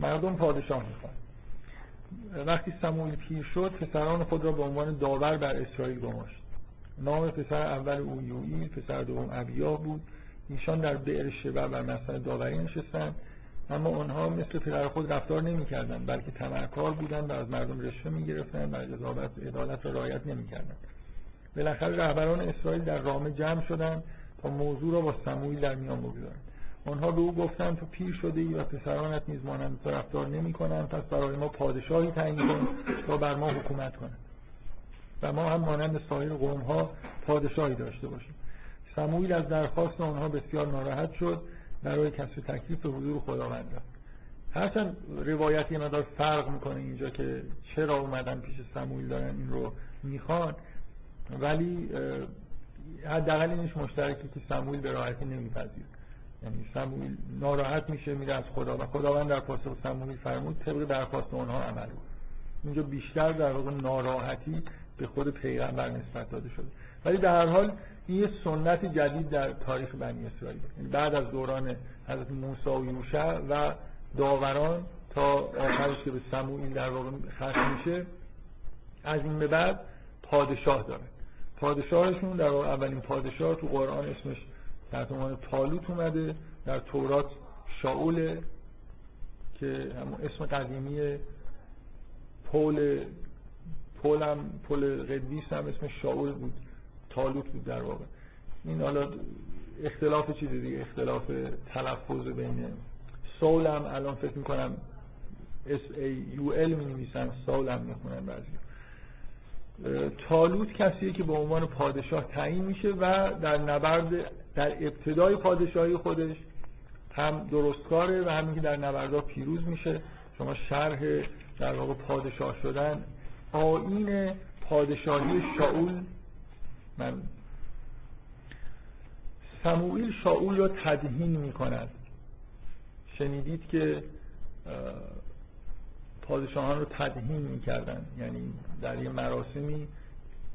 مردم پادشاه می‌خوان. وقتی سموئیل پیر شد پسران خود را به عنوان داور بر اسرائیل گماشت. نام پسر اول او یوئیل پسر دوم ابیا بود. ایشان در بئر شبع بر مسئله داوری نشستند اما آنها مثل پدر خود رفتار نمی‌کردند بلکه تمرکار بودند و از مردم رشوه می‌گرفتند و قضاوت عدالت را رعایت نمی‌کردند. بالاخره رهبران اسرائیل در رامه جمع شدند تا موضوع را با سموئیل در میان بگذارند. آنها به او گفتند تو پیر شده ای و پسرانت نیز مانند تو رفتار نمی کنند پس برای ما پادشاهی تعیین کن تا بر ما حکومت کنند. و ما هم مانند سایر قوم ها پادشاهی داشته باشیم. سموئیل از درخواست آنها بسیار ناراحت شد برای کسب تکلیف به حضور خداوند رفت هرچند روایت یه مدار فرق می‌کنه اینجا که چرا اومدن پیش سموئیل دارن این رو می‌خوان ولی حداقل اینش مشترکه که سموئیل به راحتی نمیپذیر یعنی سموئیل ناراحت میشه میره از خدا و خداوند در پاسخ سموئیل فرمود طبق درخواست اونها عمل بود. اینجا بیشتر در واقع ناراحتی به خود پیغمبر نسبت داده شده. ولی در هر حال این یه سنت جدید در تاریخ بنی اسرائیل. یعنی بعد از دوران حضرت موسی و یوشع و داوران تا آخرش که به سموئیل در واقع ختم میشه از این به بعد پادشاه داره. پادشاهشون در واقع اولین پادشاه تو قرآن اسمش در عنوان تالوت اومده در تورات شاول که همون اسم قدیمی پول پول هم پول قدیس هم اسم شاول بود. تالوت بود در واقع. این حالا اختلاف چیزی دیگه اختلاف تلفظ بین سول هم الان فکر می‌کنم اس ای یو ال می نویسن سول هم می‌خونن بعضی. تالوت کسیه که به عنوان پادشاه تعیین میشه و در نبرد در ابتدای پادشاهی خودش هم درستکاره و همین که در نبردها پیروز میشه. شما شرح در واقع پادشاه شدن آین پادشاهی شاول من سموئیل شاول را تدهین می کند شنیدید که پادشاهان رو تدهین می‌کردن. یعنی در یه مراسمی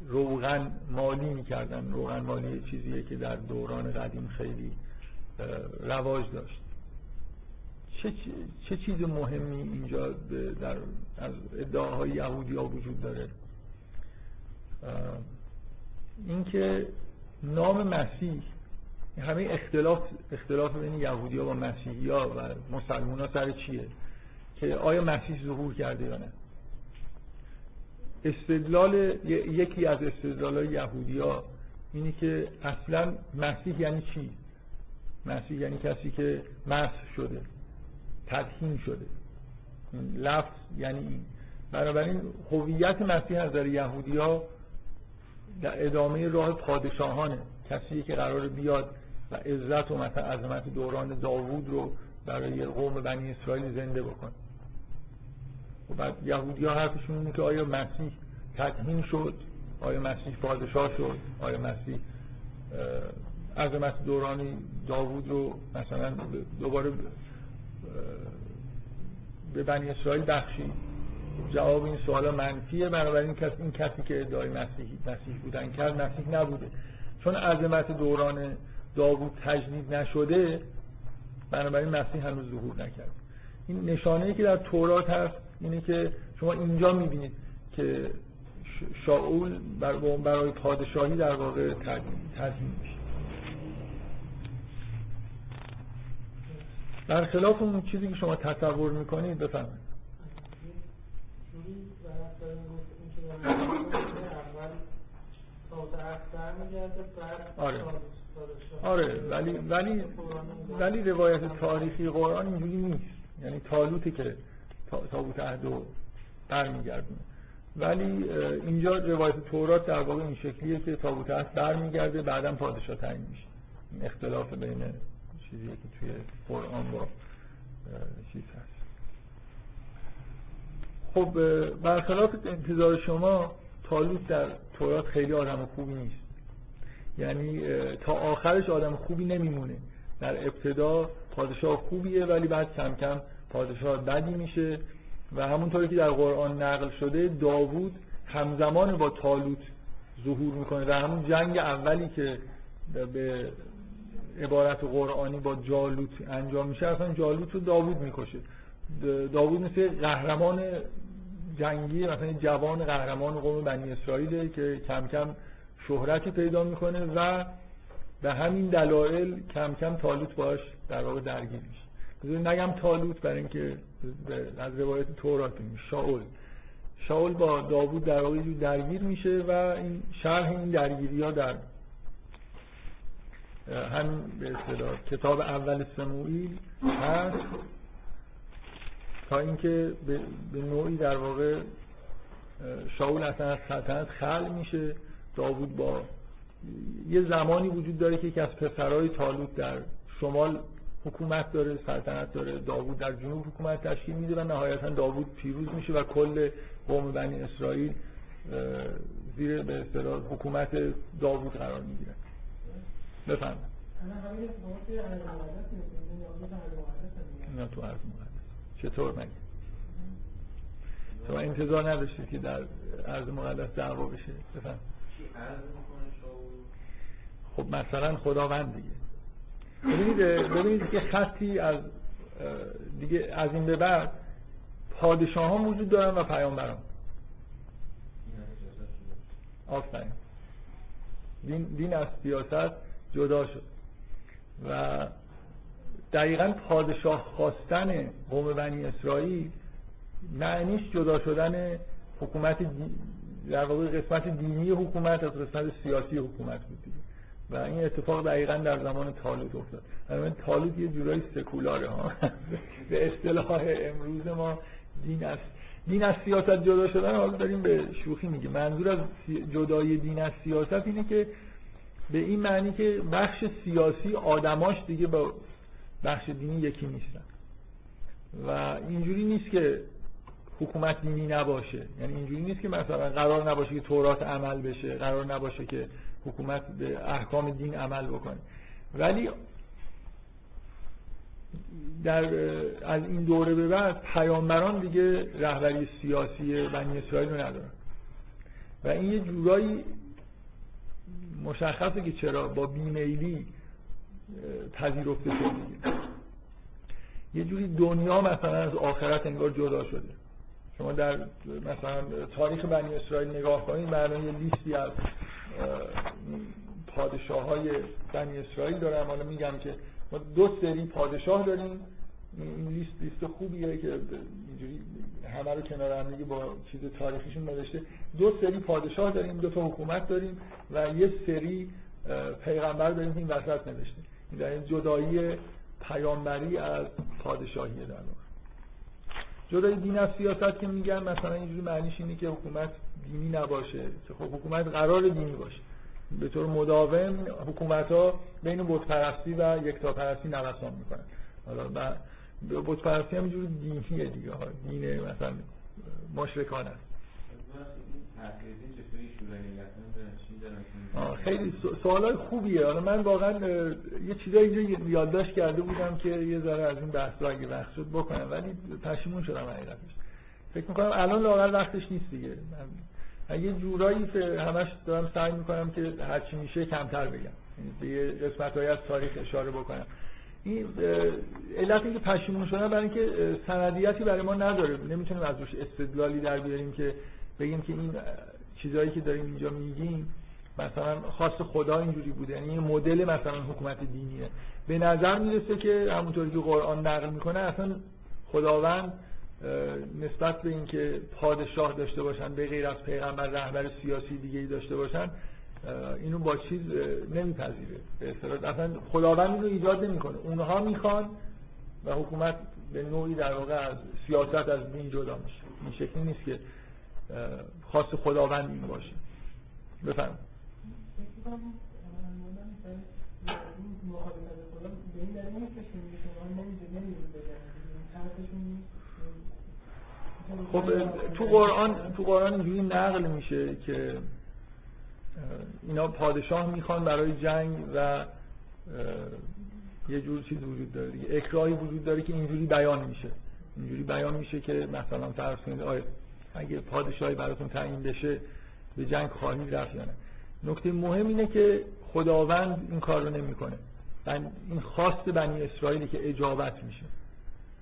روغن مالی می‌کردن. روغن مالی چیزیه که در دوران قدیم خیلی رواج داشت. چه, چه چیز مهمی اینجا در از ادعاهای یهودی ها وجود داره؟ اینکه نام مسیح همه اختلاف اختلاف بین یهودی ها و مسیحی ها و مسلمان ها سر چیه؟ که آیا مسیح ظهور کرده یا نه؟ استدلال یکی از استدلال یهودی ها اینه که اصلا مسیح یعنی چی؟ مسیح یعنی کسی که مسح شده تدهین شده. لفظ یعنی این. بنابراین هویت مسیح از نظر یهودی ها در ادامه راه پادشاهانه کسی که قرار بیاد و عزت و مثلا عظمت دوران داوود رو برای قوم بنی اسرائیل زنده بکنه و بعد یهودی ها حرفشون اینه که آیا مسیح تدهین شد؟ آیا مسیح پادشاه شد؟ آیا مسیح عظمت دورانی داوود رو مثلا دوباره به بنی اسرائیل بخشید؟ جواب این سوال منفیه. بنابراین کس این کسی که ادعای مسیحی مسیح بودن کرد مسیح نبوده. چون عظمت دوران داوود تجدید نشده بنابراین مسیح هنوز ظهور نکرد. این نشانه ای که در تورات هست اینه که شما اینجا می‌بینید که شاول برای پادشاهی در واقع تضمین میشه. برخلاف اون چیزی که شما تصور می‌کنید بفهمید آره. آره ولی ولی ولی روایت تاریخی قرآن اینجوری نیست. یعنی تالوتی که تابوت عهد رو برمیگردونه. ولی اینجا روایت تورات در واقع این شکلیه که تابوت عهد برمیگرده بعدا پادشاه تعیین میشه. اختلاف بین چیزی که توی قرآن با چیز هست. خب برخلاف انتظار شما تالوت در تورات خیلی آدم خوبی نیست. یعنی تا آخرش آدم خوبی نمیمونه. در ابتدا پادشاه خوبیه ولی بعد کم کم پادشاه بدی میشه. و همونطوری که در قرآن نقل شده داوود همزمان با تالوت ظهور می‌کنه. در همون جنگ اولی که به عبارت قرآنی با جالوت انجام میشه اصلا جالوت رو داوود می‌کشه. داوود مثل قهرمان جنگی مثلا جوان قهرمان قوم بنی اسرائیل که کم کم شهرتی پیدا می‌کنه و به همین دلایل کم کم تالوت باش در واقع درگیر میشه. نگم تالوت برای اینکه از روایت تورات شاول. شاول با داوود در واقع درگیر میشه و این شرح این درگیری ها در همین به اصطلاح کتاب اول سموئیل هست. تا اینکه به نوعی در واقع شاول اصلا از سلطنت خل میشه. داوود با یه زمانی وجود داره که یکی از پسرهای تالوت در شمال حکومت داره سلطنت داره. داوود در جنوب حکومت تشکیل میده و نهایتا داوود پیروز میشه و کل قوم بنی اسرائیل زیر به اصطلاح حکومت داوود قرار می‌گیره. بفرمایید. نه تو عرض مقدس چطور مگه؟ شما انتظار نداشتید که در عرض مقدس دعوا بشه؟ بفهم خب مثلا خداوند دیگه. ببینید ببینید که خطی از دیگه از این به بعد پادشاه ها وجود دارن و پیامبران. آفرین. دین, دین از سیاست جدا شد. و دقیقا پادشاه خواستن قوم بنی اسرائیل معنیش جدا شدن حکومت در واقع قسمت دینی حکومت از قسمت سیاسی حکومت بود و این اتفاق دقیقا در زمان تالوت افتاد. من تالوت یه جورایی سکولاره ها. به اصطلاح امروز ما دین است دین از سیاست جدا شدن حالا داریم به شوخی میگه منظور از جدای دین از سیاست اینه که به این معنی که بخش سیاسی آدماش دیگه با بخش دینی یکی نیستن. و اینجوری نیست که حکومت دینی نباشه. یعنی اینجوری نیست که مثلا قرار نباشه که تورات عمل بشه قرار نباشه که حکومت به احکام دین عمل بکنه. ولی در از این دوره به بعد پیامبران دیگه رهبری سیاسی بنی اسرائیل رو ندارن. و این یه جورایی مشخصه که چرا با بیمیلی پذیرفته شده. یه جوری دنیا مثلا از آخرت انگار جدا شده. شما در مثلا تاریخ بنی اسرائیل نگاه کنید معنی یه لیستی از پادشاه های بنی اسرائیل دارم حالا میگم که ما دو سری پادشاه داریم. لیست لیست خوبیه که اینجوری همه رو کنار هم با چیز تاریخیشون نوشته. دو سری پادشاه داریم دو تا حکومت داریم و یه سری پیغمبر داریم این وسط نوشته. این جدایی پیامبری از پادشاهی در واقع جدای دین از سیاست که میگن مثلا اینجوری معنیش اینه که حکومت دینی نباشه خب حکومت قرار دینی باشه. به طور مداوم حکومت ها بین بت پرستی و یکتاپرستی نوسان می‌کنن. حالا بت پرستی هم اینجوری دینیه دیگه. ها مثلا مشرکان است. خیلی سوالای خوبیه. حالا من واقعا یه چیزایی اینجا یادداشت کرده بودم که یه ذره از این بحث رو اگه وقت شد بکنم ولی پشیمون شدم حقیقتش. فکر می‌کنم الان لاغر وقتش نیست دیگه. من یه جورایی همش دارم سعی می‌کنم که هرچی میشه کمتر بگم. یعنی به یه قسمت از تاریخ اشاره بکنم. این علت اینکه پشیمون شدن برای اینکه سندیتی برای ما نداره. نمی‌تونیم از روش استدلالی در بیاریم که بگیم که این چیزهایی که داریم اینجا میگیم مثلا خاص خدا اینجوری بوده. یعنی این مدل مثلا حکومت دینیه. به نظر می‌رسه که همونطوری که قرآن نقل می‌کنه اصلا خداوند نسبت به اینکه پادشاه داشته باشن به غیر از پیغمبر رهبر سیاسی دیگه ای داشته باشن اینو با چیز نمیپذیره. به اصطلاح اصلا خداوند اینو ایجاد نمی‌کنه. اونها می‌خوان و حکومت به نوعی در واقع از سیاست از دین جدا میشه. این شکلی نیست که خاص خداوند این باشه. بفرمایید. خب تو قرآن تو قرآن اینجوری نقل میشه که اینا پادشاه می‌خوان برای جنگ و یه جور چیز وجود داره دیگه. اکراهی وجود داره که اینجوری بیان میشه. اینجوری بیان میشه که مثلا فرض کنید آیا اگه پادشاهی براتون تعیین بشه به جنگ خواهید رفت یا نه. نکته مهم اینه که خداوند این کار رو نمی‌کنه. این خواست بنی اسرائیلی که اجابت میشه.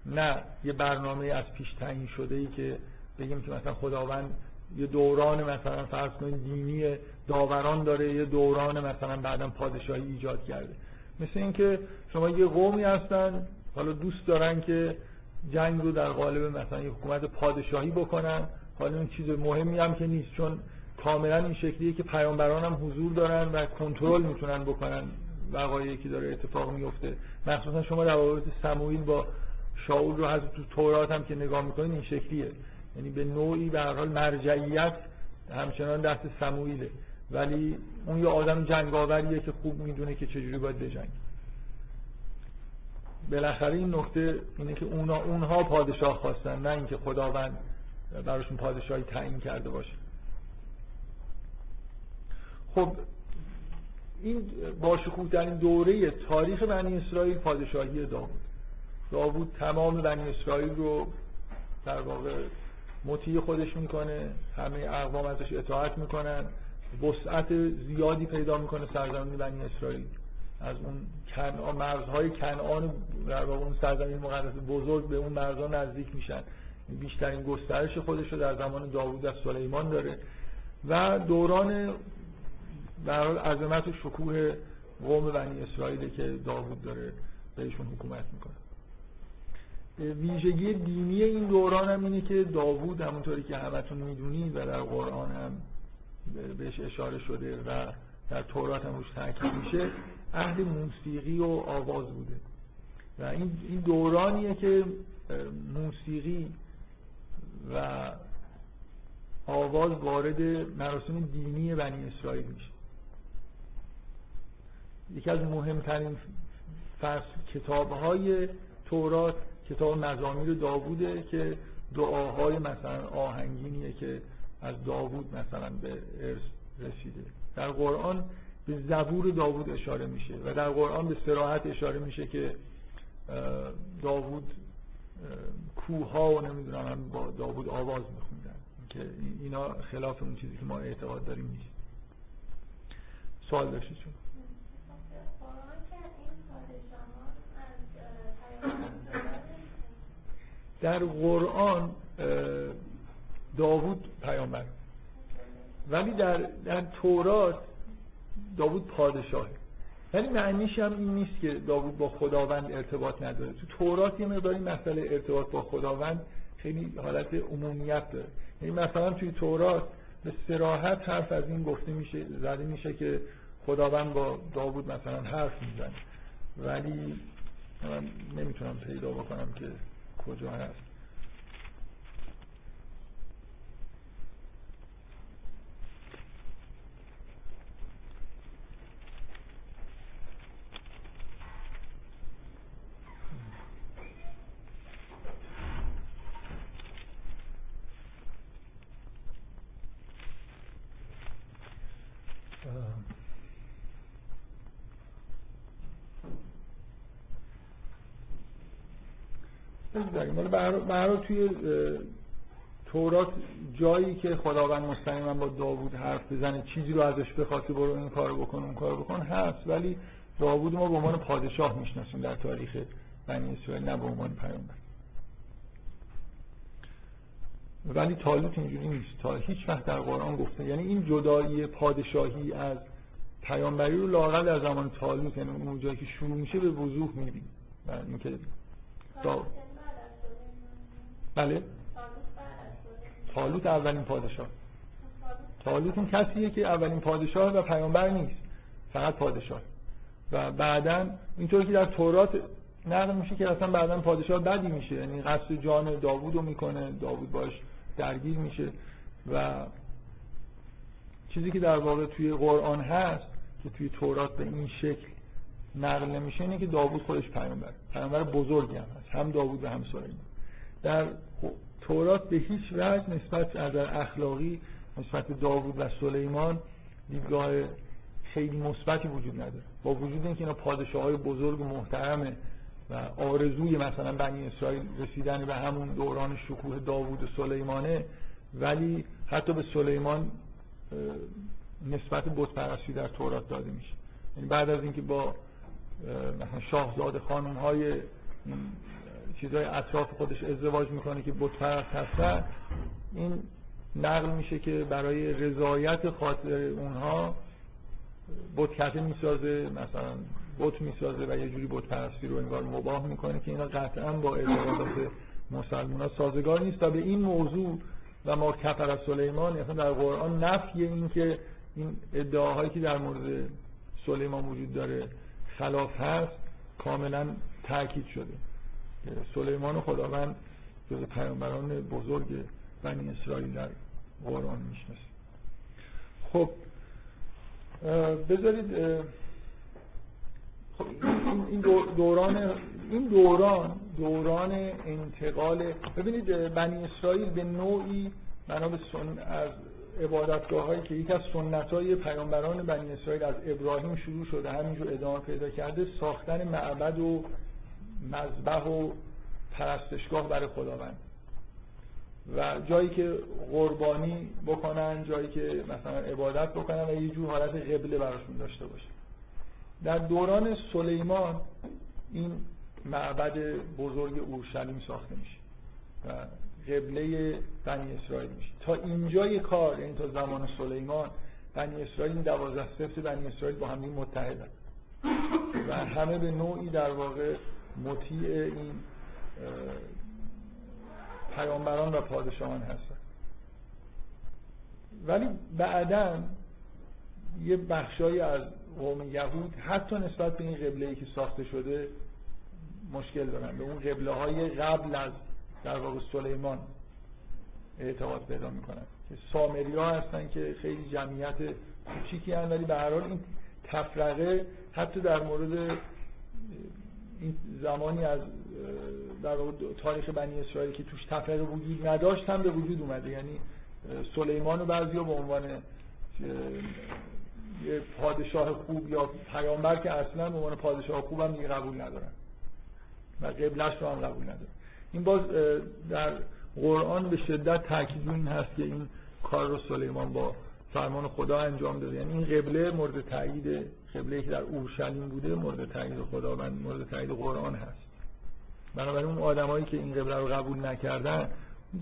نه یه برنامه از پیش تعیین شده ای که بگیم که مثلا خداوند یه دوران مثلا فرض کنید دینی داوران داره یه دوران مثلا بعدا پادشاهی ایجاد کرده. مثل اینکه شما یه قومی هستن حالا دوست دارن که جنگ رو در قالب مثلا یه حکومت پادشاهی بکنن حالا این چیز مهمی هم که نیست چون کاملا این شکلیه که پیامبران هم حضور دارن و کنترل می‌تونن بکنن وقایعی که داره اتفاق میفته مخصوصا شما روابط سموئیل با شاول رو حتی تو تورات هم که نگاه می‌کنین این شکلیه. یعنی به نوعی به هر حال مرجعیت همچنان دست سموئیله. ولی اون یه آدم جنگاوریه که خوب می‌دونه که چجوری باید بجنگ بالاخره این نکته اینه که اونا اونها پادشاه خواستن نه اینکه خداوند براشون پادشاهی تعیین کرده باشه. خب این باشکوهترین دوره تاریخ بنی اسرائیل پادشاهی داوود داوود تمام بنی اسرائیل رو در واقع مطیع خودش می‌کنه همه اقوام ازش اطاعت می‌کنن. وسعت زیادی پیدا می‌کنه سرزمین بنی اسرائیل. از اون کنعان مرزهای کنعان در واقع اون سرزمین مقدس بزرگ به اون مرزها نزدیک میشن. بیشترین گسترش خودش رو در زمان داوود از سلیمان داره. و دوران در عظمت و شکوه قوم بنی اسرائیل که داوود داره بهشون حکومت می‌کنه. ویژگی دینی این دوران هم اینه که داوود همونطوری که همتون می‌دونید و در قرآن هم بهش اشاره شده و در تورات هم روش تاکید میشه اهل موسیقی و آواز بوده. و این دورانیه که موسیقی و آواز وارد مراسم دینی بنی اسرائیل میشه. یکی از مهمترین فصل کتابهای تورات کتاب مزامیر داووده که دعاهای مثلا آهنگینیه که از داوود مثلا به ارث رسیده. در قرآن به زبور داوود اشاره میشه و در قرآن به سراحت اشاره میشه که داوود کوها و نمی‌دونم با داوود آواز میخوندن. که اینا خلاف اون چیزی که ما اعتقاد داریم نیست. سوال داشتید چون در قرآن داوود پیامبر. ولی در, در تورات داوود پادشاهه. ولی معنیش هم این نیست که داوود با خداوند ارتباط نداره. تو تورات یه مقداری مسئله ارتباط با خداوند خیلی حالت عمومیت داره. یعنی مثلا توی تورات به سراحت حرف از این گفته میشه زده میشه که خداوند با داوود مثلا حرف می‌زنه. ولی من نمی‌تونم پیدا بکنم که کجا هست. حالا توی تورات جایی که خداوند مستقیما با داوود حرف بزنه چیزی رو ازش بخواد که برو این کارو بکن اون کارو بکن هست. ولی داوود ما به عنوان پادشاه می‌شناسیم در تاریخ بنی اسرائیل نه به عنوان پیامبر. ولی تالوت اینجوری نیست. تا هیچ وقت در قرآن گفته. یعنی این جدایی پادشاهی از پیامبری رو لاقل در زمان تالوت یعنی اون جایی که شروع میشه به وضوح می‌بینیم. اینکه بله. تالوت اولین پادشاه. تالوت اون کسیه که اولین پادشاه و پیامبر نیست. فقط پادشاه. و بعدا اینطور که در تورات نقل میشه که اصلا بعدا پادشاه بدی میشه. یعنی قصد جان داوود رو می‌کنه. داوود باش درگیر میشه. و چیزی که در واقع توی قرآن هست که توی تورات به این شکل نقل نمیشه اینه که داوود خودش پیامبر. پیامبر بزرگی هم هست. هم داوود و هم سلیمان در تورات به هیچ وجه نسبت از اخلاقی نسبت داوود و سلیمان دیدگاه خیلی مثبتی وجود نداره. با وجود اینکه اینا پادشاه های بزرگ و محترمه و آرزوی مثلا بنی اسرائیل رسیدن به همون دوران شکوه داوود و سلیمانه ولی حتی به سلیمان نسبت بت پرستی در تورات داده میشه. یعنی بعد از اینکه با مثلا شاهزاده خانم های چیزهای اطراف خودش ازدواج می‌کنه که بت پرست هستن این نقل میشه که برای رضایت خاطر اونها بت می‌سازه مثلا بت می‌سازه و یه جوری بت پرستی رو انگار مباه می‌کنه که اینا قطعا با اعتقادات مسلمان ها سازگار نیست. و به این موضوع و ما کفر سلیمان مثلا در قرآن نفی این که این ادعاهایی که در مورد سلیمان وجود داره خلاف هست کاملا تاکید شده. سلیمان خداوند جز پیامبران بزرگ بنی اسرائیل در قرآن می‌شناسه. خب بذارید خب این دوران این دوران دوران انتقال ببینید بنی اسرائیل به نوعی بنا به سن از عبادتگاه هایی که یک از سنت های پیامبران بنی اسرائیل از ابراهیم شروع شده همینجور ادامه پیدا کرده ساختن معبد و مذبح و پرستشگاه برای خداوند. و جایی که قربانی بکنن جایی که مثلا عبادت بکنن و یه جور حالت قبله براشون داشته باشه. در دوران سلیمان این معبد بزرگ اورشلیم ساخته میشه و قبله بنی اسرائیل میشه. تا اینجای کار یعنی تا زمان سلیمان بنی اسرائیل دوازده سفت بنی اسرائیل با هم متحدن. و همه به نوعی در واقع مطیع این پیامبران و پادشاهان هستن. ولی بعدا یه بخشایی از قوم یهود حتی نسبت به این قبله که ساخته شده مشکل دارن. به اون قبله های قبل از در واقع سلیمان اعتقاد پیدا می‌کنن که سامری ها هستن که خیلی جمعیت کوچیکی هستن ولی به هر حال این تفرقه حتی در مورد این زمانی از در تاریخ بنی اسرائیل که توش تفرقه وجود نداشت هم به وجود اومده. یعنی سلیمان و بعضی به عنوان یه پادشاه خوب یا پیامبر که اصلا به عنوان پادشاه خوب هم دیگه قبول ندارن و قبلش رو هم قبول ندارن. این باز در قرآن به شدت تاکید این هست که این کار رو سلیمان با فرمان خدا انجام داده. یعنی این قبله مورد تایید قبله که در اورشلیم بوده مورد تایید خداوند مورد تایید قرآن هست. بنابراین اون آدمایی که این قبله رو قبول نکردن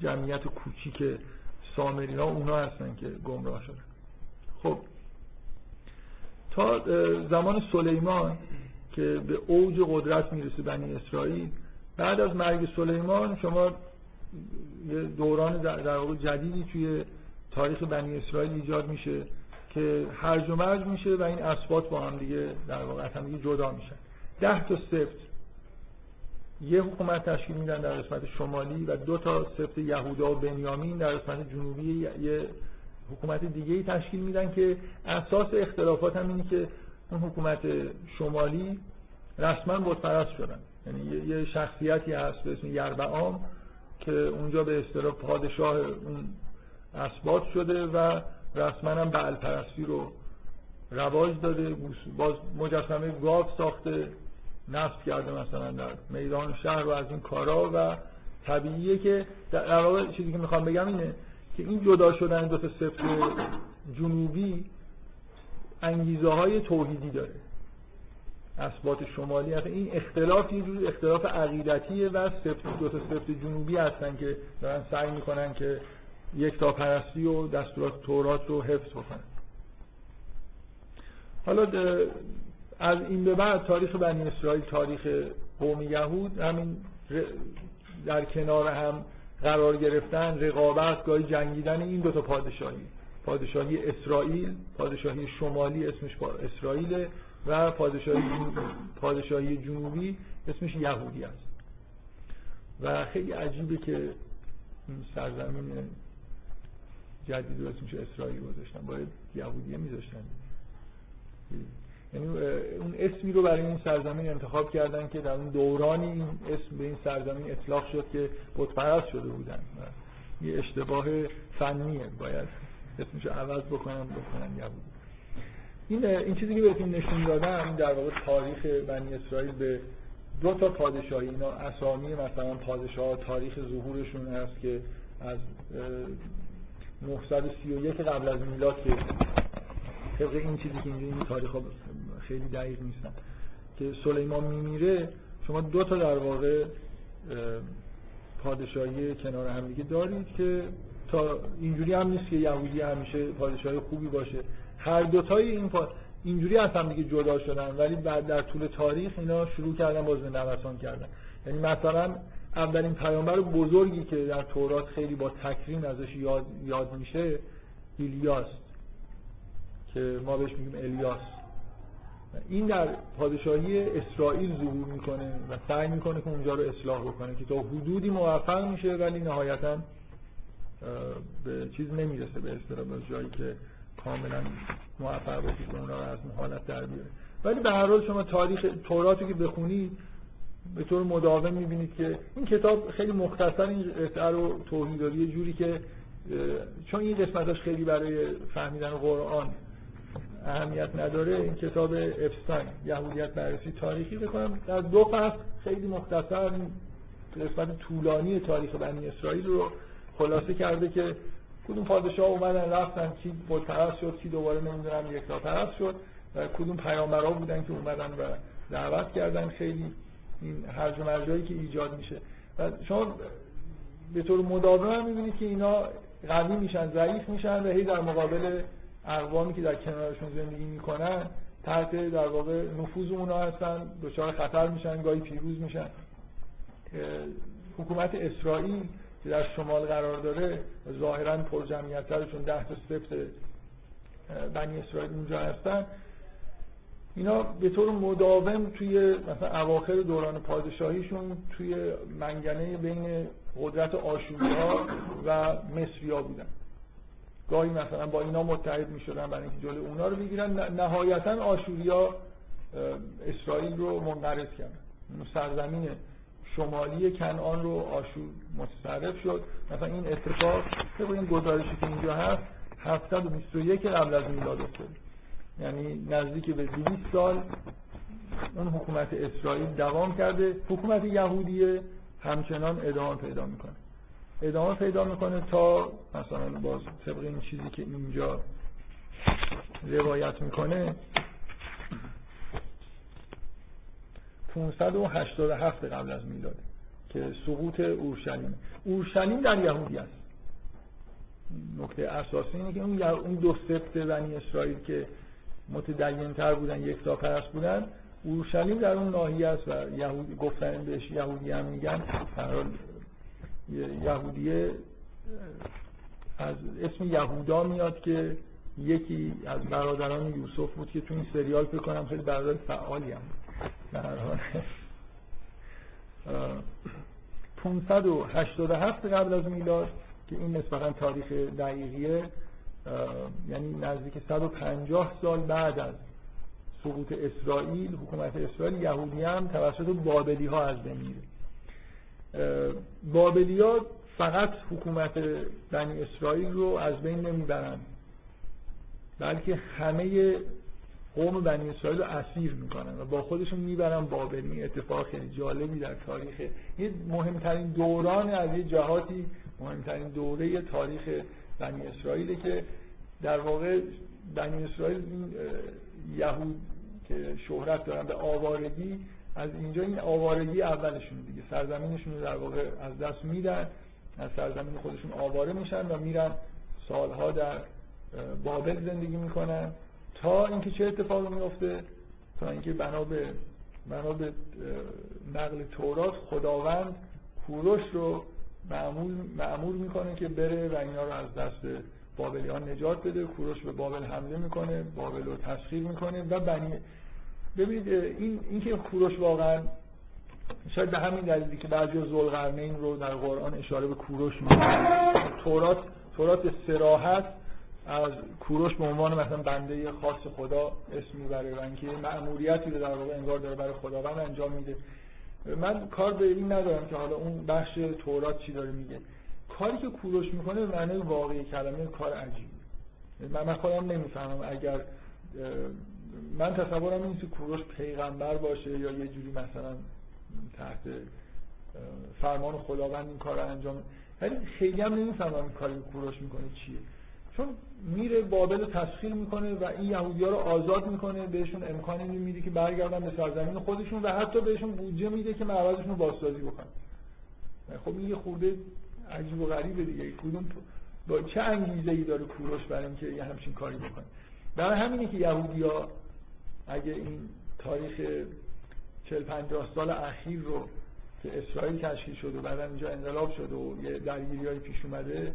جمعیت کوچیک سامری ها اونا هستن که گمراه شدن. خب تا زمان سلیمان که به اوج قدرت می‌رسه بنی اسرائیل بعد از مرگ سلیمان شما یه دوران در واقع جدیدی توی تاریخ بنی اسرائیل ایجاد میشه. که هرج و مرج میشه و این اسبات با هم دیگه در واقع هم دیگه جدا میشن. ده تا سفت. یه حکومت تشکیل میدن در قسمت شمالی و دو تا سفت یهودا و بنیامین در قسمت جنوبی یه حکومت دیگه ای تشکیل میدن که اساس اختلافات هم اینه که اون حکومت شمالی رسما بتپرست شدن. یعنی یه شخصیتی هست به اسم یربعام که اونجا به اصطلاح پادشاه اون اسبات شده و رسما بعل پرستی رو رواج داده باز مجسمه گاو ساخته نصب کرده مثلا در میدان شهر و از این کارا و طبیعیه که در واقع چیزی که می‌خوام بگم اینه که این جدا شدن دو تا جنوبی انگیزه های توحیدی داره. اثبات شمالی هست. این اختلاف یه جور اختلاف عقیدتیه و سفت دو تا سفت جنوبی هستن که دارن سعی می‌کنن که یک تا و دستورات تورات رو حفظ بکنن حالا از این به بعد تاریخ بنی اسرائیل تاریخ قوم یهود همین در کنار هم قرار گرفتن رقابت گاهی جنگیدن این دو تا پادشاهی. پادشاهی اسرائیل پادشاهی شمالی اسمش اسرائیل و پادشاهی پادشاهی جنوبی اسمش یهودی است. و خیلی عجیبه که این سرزمین جدید رو اسمش اسرائیل گذاشتن. باید یهودیه میذاشتن. یعنی اون اسمی رو برای این سرزمین انتخاب کردن که در اون دورانی این اسم به این سرزمین اطلاق شد که بتپرست شده بودن. یه اشتباه فنیه. باید اسمش عوض بکنن بکنن یهودی. این این چیزی که بهتون نشون دادم در واقع تاریخ بنی اسرائیل به دو تا پادشاهی. اینا اسامی مثلا پادشاه تاریخ ظهورشون هست که از 931 قبل از میلاد که طبق این چیزی که اینجا این تاریخ خیلی دقیق نیستن. که سلیمان میمیره شما دو تا در واقع پادشاهی کنار هم دیگه دارید که تا اینجوری هم نیست که یهودی همیشه پادشاهی خوبی باشه. هر دوتای این پا... اینجوری از هم دیگه جدا شدن ولی بعد در طول تاریخ اینا شروع کردن باز به نوسان کردن. یعنی مثلا اولین پیامبر بزرگی که در تورات خیلی با تکریم ازش یاد, یاد میشه ایلیاس که ما بهش میگیم الیاس. این در پادشاهی اسرائیل ظهور می‌کنه و سعی می‌کنه که اونجا رو اصلاح بکنه که تا حدودی موفق میشه ولی نهایتا به چیز نمی‌رسه به اصطلاح به جایی که کاملا موفق باشه که از حالت در بیاره. ولی به هر حال شما تاریخ توراتی که بخونید به طور مداوم می‌بینید که این کتاب خیلی مختصر این قطعه رو توضیح داره یه جوری که چون این قسمتاش خیلی برای فهمیدن قرآن اهمیت نداره این کتاب افستاین یهودیت بررسی تاریخی بکنم. در دو فصل خیلی مختصر قسمت طولانی تاریخ بنی اسرائیل رو خلاصه کرده که کدوم پادشاه اومدن رفتن کی بتپرست شد کی دوباره نمی‌دونم یک پرست شد و کدوم پیامبرا بودن که اومدن و دعوت کردن. خیلی این هرج و مرجایی که ایجاد میشه. و شما به طور مداوم می‌بینید که اینا قوی میشن ضعیف میشن و هی در مقابل اقوامی که در کنارشون زندگی می‌کنن تحت در واقع نفوذ اونا هستن دچار خطر میشن گاهی پیروز میشن. حکومت اسرائیل که در شمال قرار داره ظاهرا پر جمعیت چون ده تا سفت بنی اسرائیل اونجا هستن. اینا به طور مداوم توی مثلا اواخر دوران پادشاهیشون توی منگنه بین قدرت آشوری و مصری ها بودن. گاهی مثلا با اینا متحد می شدن برای اینکه جلوی اونا رو بگیرن. نهایتا آشوریا اسرائیل رو منقرض کردن. سرزمین شمالی کنعان رو آشور متصرف شد. مثلا این اتفاق طبق این گزارشی که اینجا هست 721 قبل از میلاد افتاد. یعنی نزدیک به 200 سال اون حکومت اسرائیل دوام کرده. حکومت یهودیه همچنان ادامه پیدا می‌کنه. ادامه پیدا می‌کنه تا مثلا باز طبق این چیزی که اینجا روایت می‌کنه 587 قبل از میلاد که سقوط اورشلیم. اورشلیم در یهودی است. نکته اساسی اینه که اون دو سبت بنی اسرائیل که متدین تر بودن یک تا پرست بودن. اورشلیم در اون ناحیه است و یهود گفتن بهش یهودی هم میگن. یهودیه از اسم یهودا میاد که یکی از برادران یوسف بود که تو این سریال فکر کنم خیلی برادر فعالی هم در حال. 587 قبل از میلاد که این نسبتا تاریخ دقیقیه. یعنی نزدیک 150 سال بعد از سقوط اسرائیل حکومت اسرائیل یهودی هم توسط بابلی ها از بین میره. بابلیا فقط حکومت بنی اسرائیل رو از بین نمی‌برن بلکه همه قوم بنی اسرائیل رو اسیر می‌کنن و با خودشون می‌برن بابل. اتفاق خیلی جالبی در تاریخ یه مهمترین دوران از یه جهاتی مهمترین دوره تاریخ بنی اسرائیل که در واقع بنی اسرائیل این یهود که شهرت دارن به آوارگی از اینجا این آوارگی اولشون دیگه. سرزمینشون رو در واقع از دست میدن از سرزمین خودشون آواره میشن و میرن سالها در بابل زندگی می‌کنن تا اینکه چه اتفاقی میفته؟ تا اینکه بنا به نقل تورات خداوند کوروش رو معمول معمول می‌کنه که بره و اینا رو از دست بابلیان نجات بده. کوروش به بابل حمله می‌کنه بابل رو تسخیر می‌کنه و بنی ببینید این اینکه کوروش واقعا شاید به همین دلیلی که بعضی از ذوالقرنین رو در قرآن اشاره به کوروش می‌کنه. تورات تورات سراحت از کوروش به عنوان مثلا بنده خاص خدا اسم می‌بره و اینکه مأموریتی رو در واقع انگار داره برای خداوند انجام میده. من کار به این ندارم که حالا اون بخش تورات چی داره میگه. کاری که کوروش می‌کنه به معنای واقعی کلمه کار عجیبی من, من خودم نمی‌فهمم اگر من تصورم این که کوروش پیغمبر باشه یا یه جوری مثلا تحت فرمان خداوند این کار رو انجام ولی خیلی هم نمی‌فهمم کاری کوروش می‌کنه چیه. چون میره بابل تسخیر می‌کنه و این یهودی ها رو آزاد می‌کنه بهشون امکانی میده که برگردن به سرزمین خودشون و حتی بهشون بودجه میده که معبدشون رو بازسازی بکنن. خب این یه خورده عجیب و غریبه دیگه. کدوم با چه انگیزه ای داره کوروش برای اینکه یه همچین کاری بکنه؟ برای همینه که یهودیا اگه این تاریخ 40 50 سال اخیر رو که اسرائیل تشکیل شده و بعد اینجا انقلاب شده و یه درگیری پیش اومده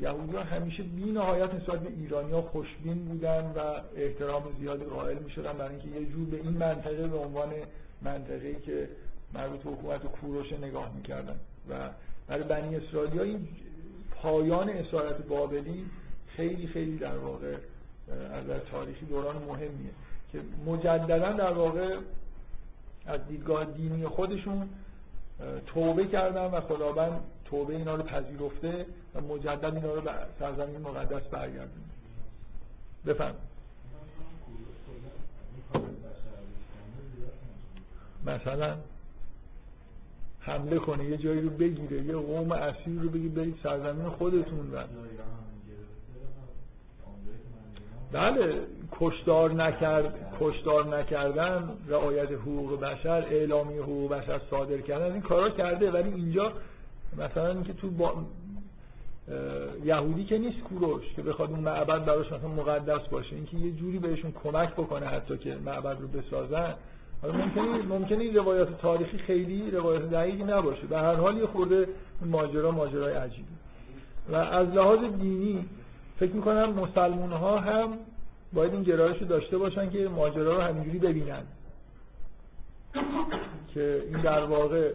یهودی ها همیشه بی نهایت نسبت به ایرانی ها خوشبین بودن و احترام زیادی قائل می شدن برای اینکه یه جور به این منطقه به عنوان منطقه‌ای که مربوط به حکومت کوروش نگاه می‌کردن. و برای بنی اسرائیل این پایان اسارت بابلی خیلی خیلی در واقع از تاریخی دوران مهمیه که مجددا در واقع از دیدگاه دینی خودشون توبه کردن و خداوند توبه اینا رو پذیرفته و مجدد اینا رو به سرزمین مقدس برگردون بفهم مثلا حمله کنه یه جایی رو بگیره یه قوم اسیر رو بگی برید سرزمین خودتون و بله کشدار نکرد کشدار نکردن رعایت حقوق بشر اعلامی حقوق بشر صادر کردن این کارا کرده ولی اینجا مثلا اینکه تو با یهودی که نیست کوروش که بخواد اون معبد براش مثلا مقدس باشه اینکه یه جوری بهشون کمک بکنه حتی که معبد رو بسازن حالا ممکنه ممکنه این روایات تاریخی خیلی روایات دقیقی نباشه. به هر حال یه خورده ماجرا ماجرای عجیبی و از لحاظ دینی فکر می‌کنم مسلمون ها هم باید این گرایش رو داشته باشن که ماجرا رو همینجوری ببینن. که این در واقع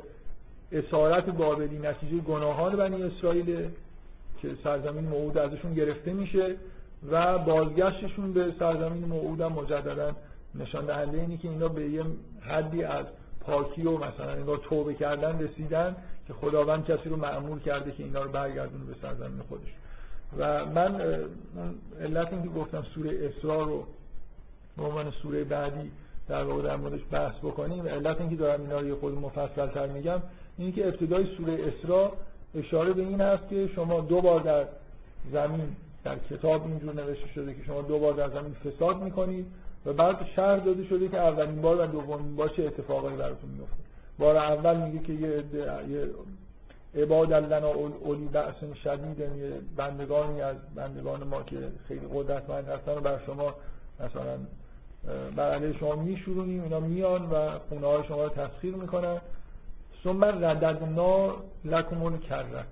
اسارت بابلی نتیجه گناهان بنی اسرائیل که سرزمین موعود ازشون گرفته میشه و بازگشتشون به سرزمین موعود هم مجددا نشان دهنده اینی که اینا به یه حدی از پاکی و مثلا انگار توبه کردن رسیدن که خداوند کسی رو معمول کرده که اینا رو برگردونه به سرزمین خودش. و من علت اینکه گفتم سوره اسرا رو به عنوان سوره بعدی در واقع در موردش بحث بکنیم علت اینکه دارم اینا رو یه خود مفصل تر میگم اینه که ابتدای سوره اسرا اشاره به این هست که شما دو بار در زمین در کتاب اینجور نوشته شده که شما دو بار در زمین فساد می‌کنید و بعد شهر داده شده که اولین بار و دومین بار چه اتفاقایی براتون میفته بار اول میگه که یه, یه عباد لنا اولی بأس شدید یه بندگانی از بندگان ما که خیلی قدرتمند هستن و بر شما مثلا بر علیه شما میشورونیم اینا میان و خونه های شما رو تسخیر می‌کنن. ثم رددنا لکم کره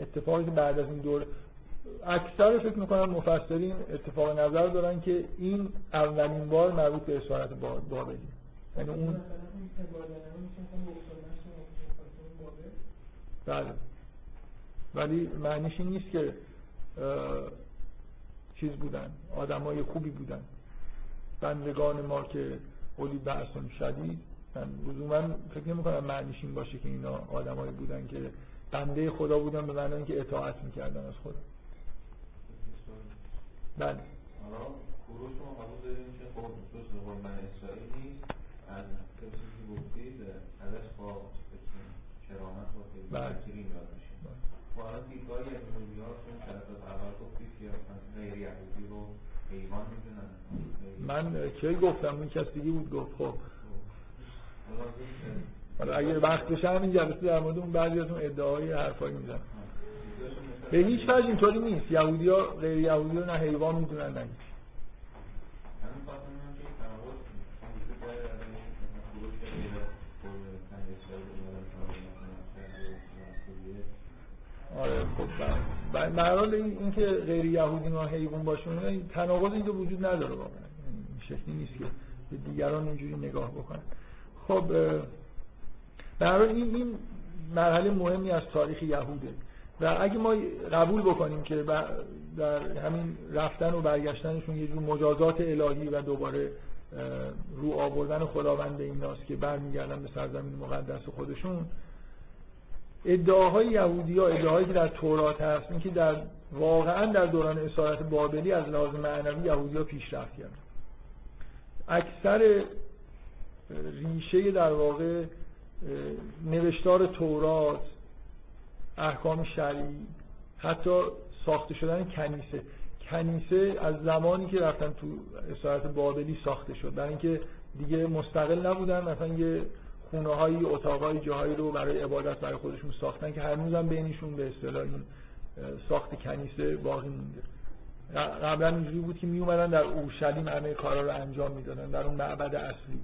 اتفاقی که بعد از این دور اکثر فکر می‌کنم مفسرین اتفاق نظر دارن که این اولین بار مربوط به اسارت بابلی یعنی اون بله. ولی معنیش این نیست که چیز بودن آدمای خوبی بودن. بندگان ما که اولی بحثون شدید من لزوما فکر نمی کنم معنیش این باشه که اینا آدمایی بودن که بنده خدا بودن به معنی اینکه اطاعت می‌کردن از خدا. بله. خب یاد میشیم خب الان دیدگاه یهودی ها چون جلسات اول گفتید که غیر یهودی رو حیوان می‌دونن. من کی گفتم؟ اون کسی دیگه بود گفت. خب. حالا اگه وقت بشه همین جلسه در مورد اون بعضی از اون ادعای حرفایی می‌زنن به هیچ وجه اینطوری نیست. یهودی ها غیر یهودی ها نه حیوان می‌دونن نه آره خب برحال این که غیر یهودی ها حیوان باشون تناقض اینجا وجود نداره واقعا. شکلی نیست که به دیگران اینجوری نگاه بکنن. خب برای این این مرحله مهمی از تاریخ یهوده و اگه ما قبول بکنیم که در همین رفتن و برگشتنشون یه جور مجازات الهی و دوباره رو آوردن خداوند این ناست که برمیگردن به سرزمین مقدس خودشون ادعاهای یهودی ها ادعاهایی که در تورات هست این که در واقعا در دوران اسارت بابلی از لحاظ معنوی یهودی ها پیشرفت کردن. اکثر ریشه در واقع نوشتار تورات احکام شرعی حتی ساخته شدن کنیسه. کنیسه از زمانی که رفتن تو اسارت بابلی ساخته شد. برای اینکه دیگه مستقل نبودن مثلا یه خونه های اتاق جاهایی رو برای عبادت برای خودشون ساختن که هنوزم بینشون به اصطلاح این ساخت کنیسه باقی مونده. قبلا اینجوری بود که می اومدن در اورشلیم همه کارا رو انجام می‌دادن در اون معبد اصلی.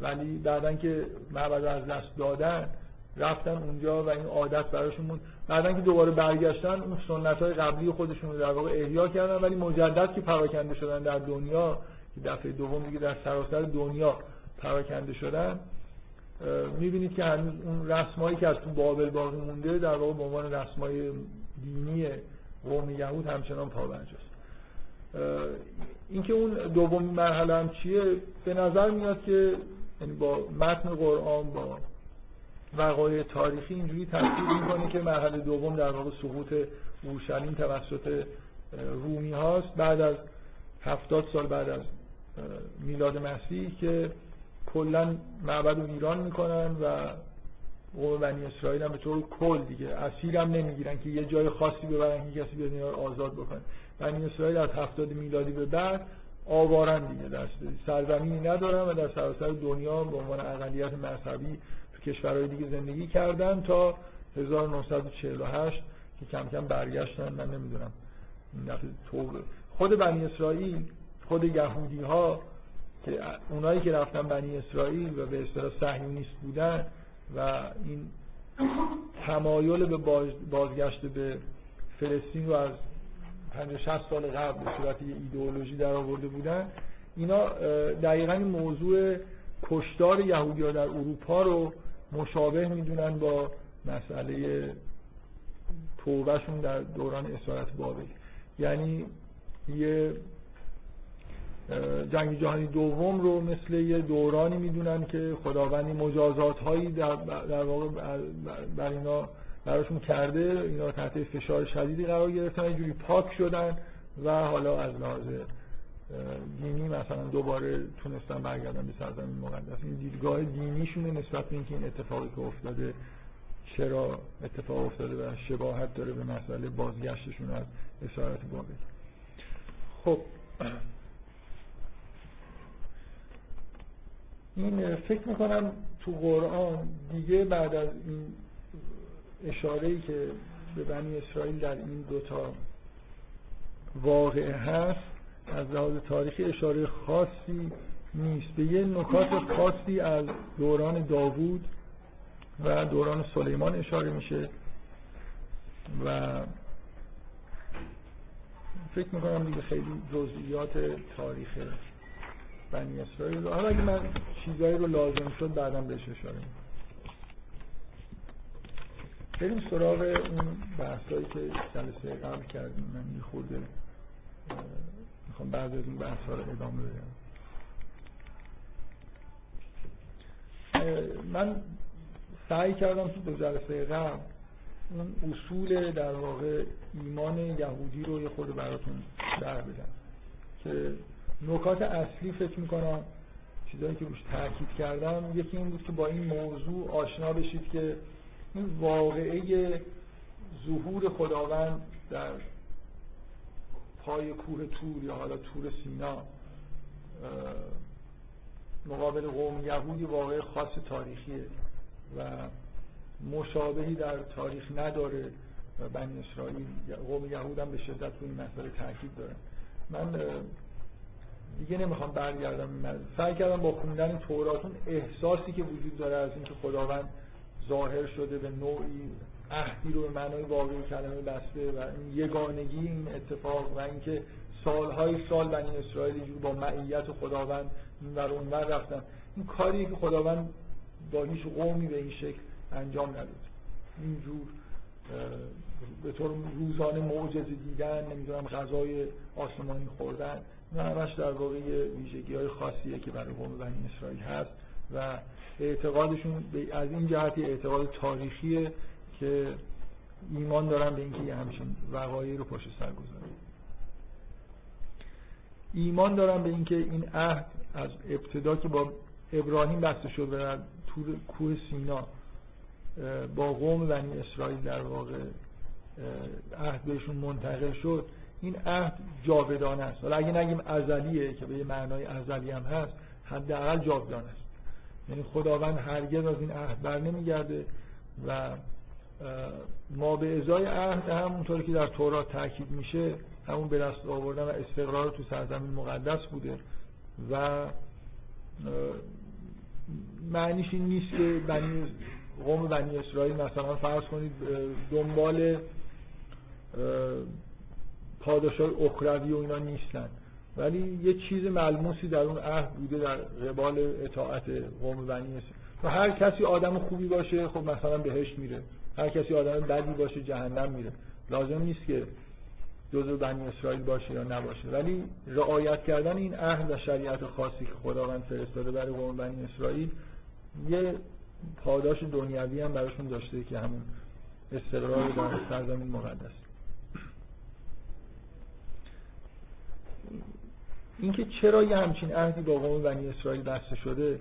ولی بعدا که معبد از دست دادن رفتن اونجا و این عادت براشون بود. بعدا که دوباره برگشتن اون سنت های قبلی خودشون رو در واقع احیا کردن ولی مجدد که پراکنده شدن در دنیا که دفعه دوم دیگه در سراسر دنیا پراکنده شدن می‌بینید که هنوز اون رسمایی که از تو بابل باقی مونده در واقع به عنوان رسمای دینی قوم یهود همچنان پابرجاست اینکه اون دومین مرحله هم چیه به نظر میاد که یعنی با متن قرآن با وقایع تاریخی اینجوری تصدیق می‌کنه که مرحله دوم در واقع سقوط اورشلیم توسط رومی هاست. بعد از هفتاد سال بعد از میلاد مسیح که کلا معبد رو ویران می‌کنن و قوم بنی اسرائیل هم به طور کل دیگه اسیر هم نمی‌گیرن که یه جای خاصی ببرن که کسی بیاد آزاد بکنه. بنی اسرائیل از هفتاد میلادی به بعد آوارن دیگه. دست سرزمینی ندارن و در سراسر دنیا به عنوان اقلیت مذهبی تو کشورهای دیگه زندگی کردن تا 1948 که کم کم برگشتن. من نمی‌دونم این خود بنی اسرائیل خود یهودی ها که اونایی که رفتن بنی اسرائیل و به اصطلاح صهیونیست بودن و این تمایل به بازگشت به فلسطین رو از 50 60 سال قبل به صورت یه ایدئولوژی در آورده بودن اینا دقیقا موضوع کشتار یهودی ها در اروپا رو مشابه می‌دونن با مسئله توبهشون در دوران اسارت بابل. یعنی یه جنگ جهانی دوم رو مثل یه دورانی می‌دونن که خداوندی مجازات هایی در, در واقع بر اینا براشون کرده اینا تحت فشار شدیدی قرار گرفتن یه جوری پاک شدن و حالا از لحاظ دینی مثلا دوباره تونستن برگردن به سرزمین مقدس. این دیدگاه دینیشونه نسبت به اینکه این اتفاقی که افتاده چرا اتفاق افتاده و شباهت داره به مسئله بازگشتشون از اسارت بابل. خب این فکر می‌کنم تو قرآن دیگه بعد از این اشاره ای که به بنی اسرائیل در این دوتا واقعه هست از لحاظ تاریخی اشاره خاصی نیست. به یه نکات خاصی از دوران داوود و دوران سلیمان اشاره میشه و فکر می‌کنم دیگه خیلی جزئیات تاریخ بنی اسرائیل حالا اگه من چیزایی رو لازم شد بعدم بهش اشاره بریم سراغ اون بحثایی که جلسه قبل کردیم. من یه خورده می‌خوام بعد از این بحث رو ادامه بدم. من سعی کردم تو دو جلسه قبل اون اصول در واقع ایمان یهودی رو یه خورده براتون شرح بدم. که نکات اصلی فکر می‌کنم چیزایی که روش تاکید کردم یکی این بود که با این موضوع آشنا بشید که این واقعه ظهور خداوند در پای کوه تور یا حالا تور سینا مقابل قوم یهودی واقع خاص تاریخیه و مشابهی در تاریخ نداره و بنی اسرائیل. قوم یهود هم به شدت روی این مسئله تاکید داره من دیگه نمی‌خوام برگردم. سعی کردم با خوندن توراتون احساسی که وجود داره از اینکه خداوند ظاهر شده به نوعی عهدی رو به معنای واقعی کلمه بسته و این یگانگی این اتفاق و اینکه سالهای سال بنی اسرائیل با معیت خداوند ور اون ور رفتن. این کاری که خداوند با هیچ قومی به این شکل انجام نداد. اینجور به طور روزانه معجزه دیدن نمی‌دونم غذای آسمانی خوردن این همش در واقع ویژگی های خاصیه که برای قوم بنی اسرائیل هست و اعتقادشون از این جهت اعتقاد تاریخیه که ایمان دارن به اینکه یه همچین وقایعی رو پشت سر گذارن. ایمان دارن به اینکه این عهد از ابتدا که با ابراهیم بسته شد و تور کوه سینا با قوم بنی اسرائیل در واقع عهد بهشون منتقل شد این عهد جاودانه است. حالا اگه نگیم ازلیه که به یه معنای ازلی هم هست حداقل جاودانه است. یعنی خداوند هرگز از این عهد بر نمیگرده و ما به ازای عهد همونطور که در تورات تاکید میشه همون به دست آوردن و استقرار تو سرزمین مقدس بوده و معنیش این نیست که بنی قوم بنی اسرائیل مثلا فرض کنید دنبال پاداشای اخروی و اینا نیستن. ولی یه چیز ملموسی در اون عهد بوده در قبال اطاعت قوم بنی و هر کسی آدم خوبی باشه خب مثلا بهشت میره. هر کسی آدم بدی باشه جهنم میره. لازم نیست که جزء بنی اسرائیل باشه یا نباشه. ولی رعایت کردن این عهد و شریعت خاصی که خداوند فرستاده برای قوم بنی اسرائیل یه پاداش دنیوی هم براشون داشته که همون استقرار در سرزمین مقدس. اینکه چرا یه همچین عهدی با قوم بنی اسرائیل بسته شده؟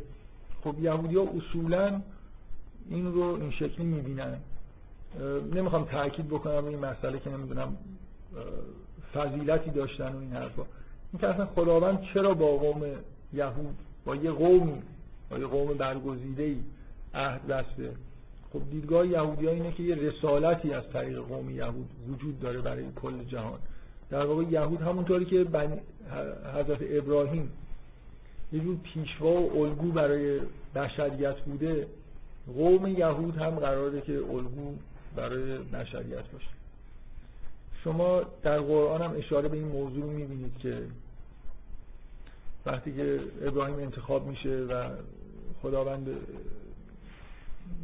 خب یهودی ها اصولا این رو این شکلی می‌بینن. نمی‌خوام تاکید بکنم این مسئله که نمی‌دونم فضیلتی داشتن و این حرفا. این که اصلا خداوند چرا با قوم یهود با یه قومی با یه قوم برگزیده ای عهد بسته؟ خب دیدگاه یهودی اینه که یه رسالتی از طریق قوم یهود وجود داره برای کل جهان. در واقع یهود همونطوری که حضرت ابراهیم یه جور پیشوا و الگو برای بشریت بوده قوم یهود هم قراره که الگو برای بشریت باشه. شما در قرآن هم اشاره به این موضوع می‌بینید که وقتی که ابراهیم انتخاب میشه و خداوند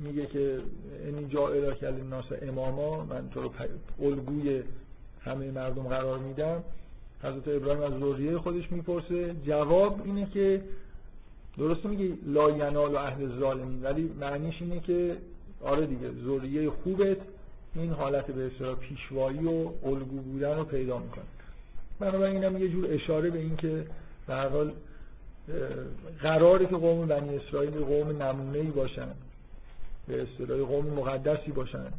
میگه که این جا کل ناس اماما من تو رو الگوی همه مردم قرار میدم حضرت ابراهیم از ذریه خودش می‌پرسه. جواب اینه که درست میگه لا ینال و اهل ظالمین ولی معنیش اینه که آره دیگه ذریه خوبت. این حالت به اصطلاح پیشوایی و الگو بودن رو پیدا می‌کنه. بنابراین اینم یه جور اشاره به این که به هر حال قراره که قوم بنی اسرائیل قوم نمونه ای باشن. به اصطلاح قوم مقدسی باشن.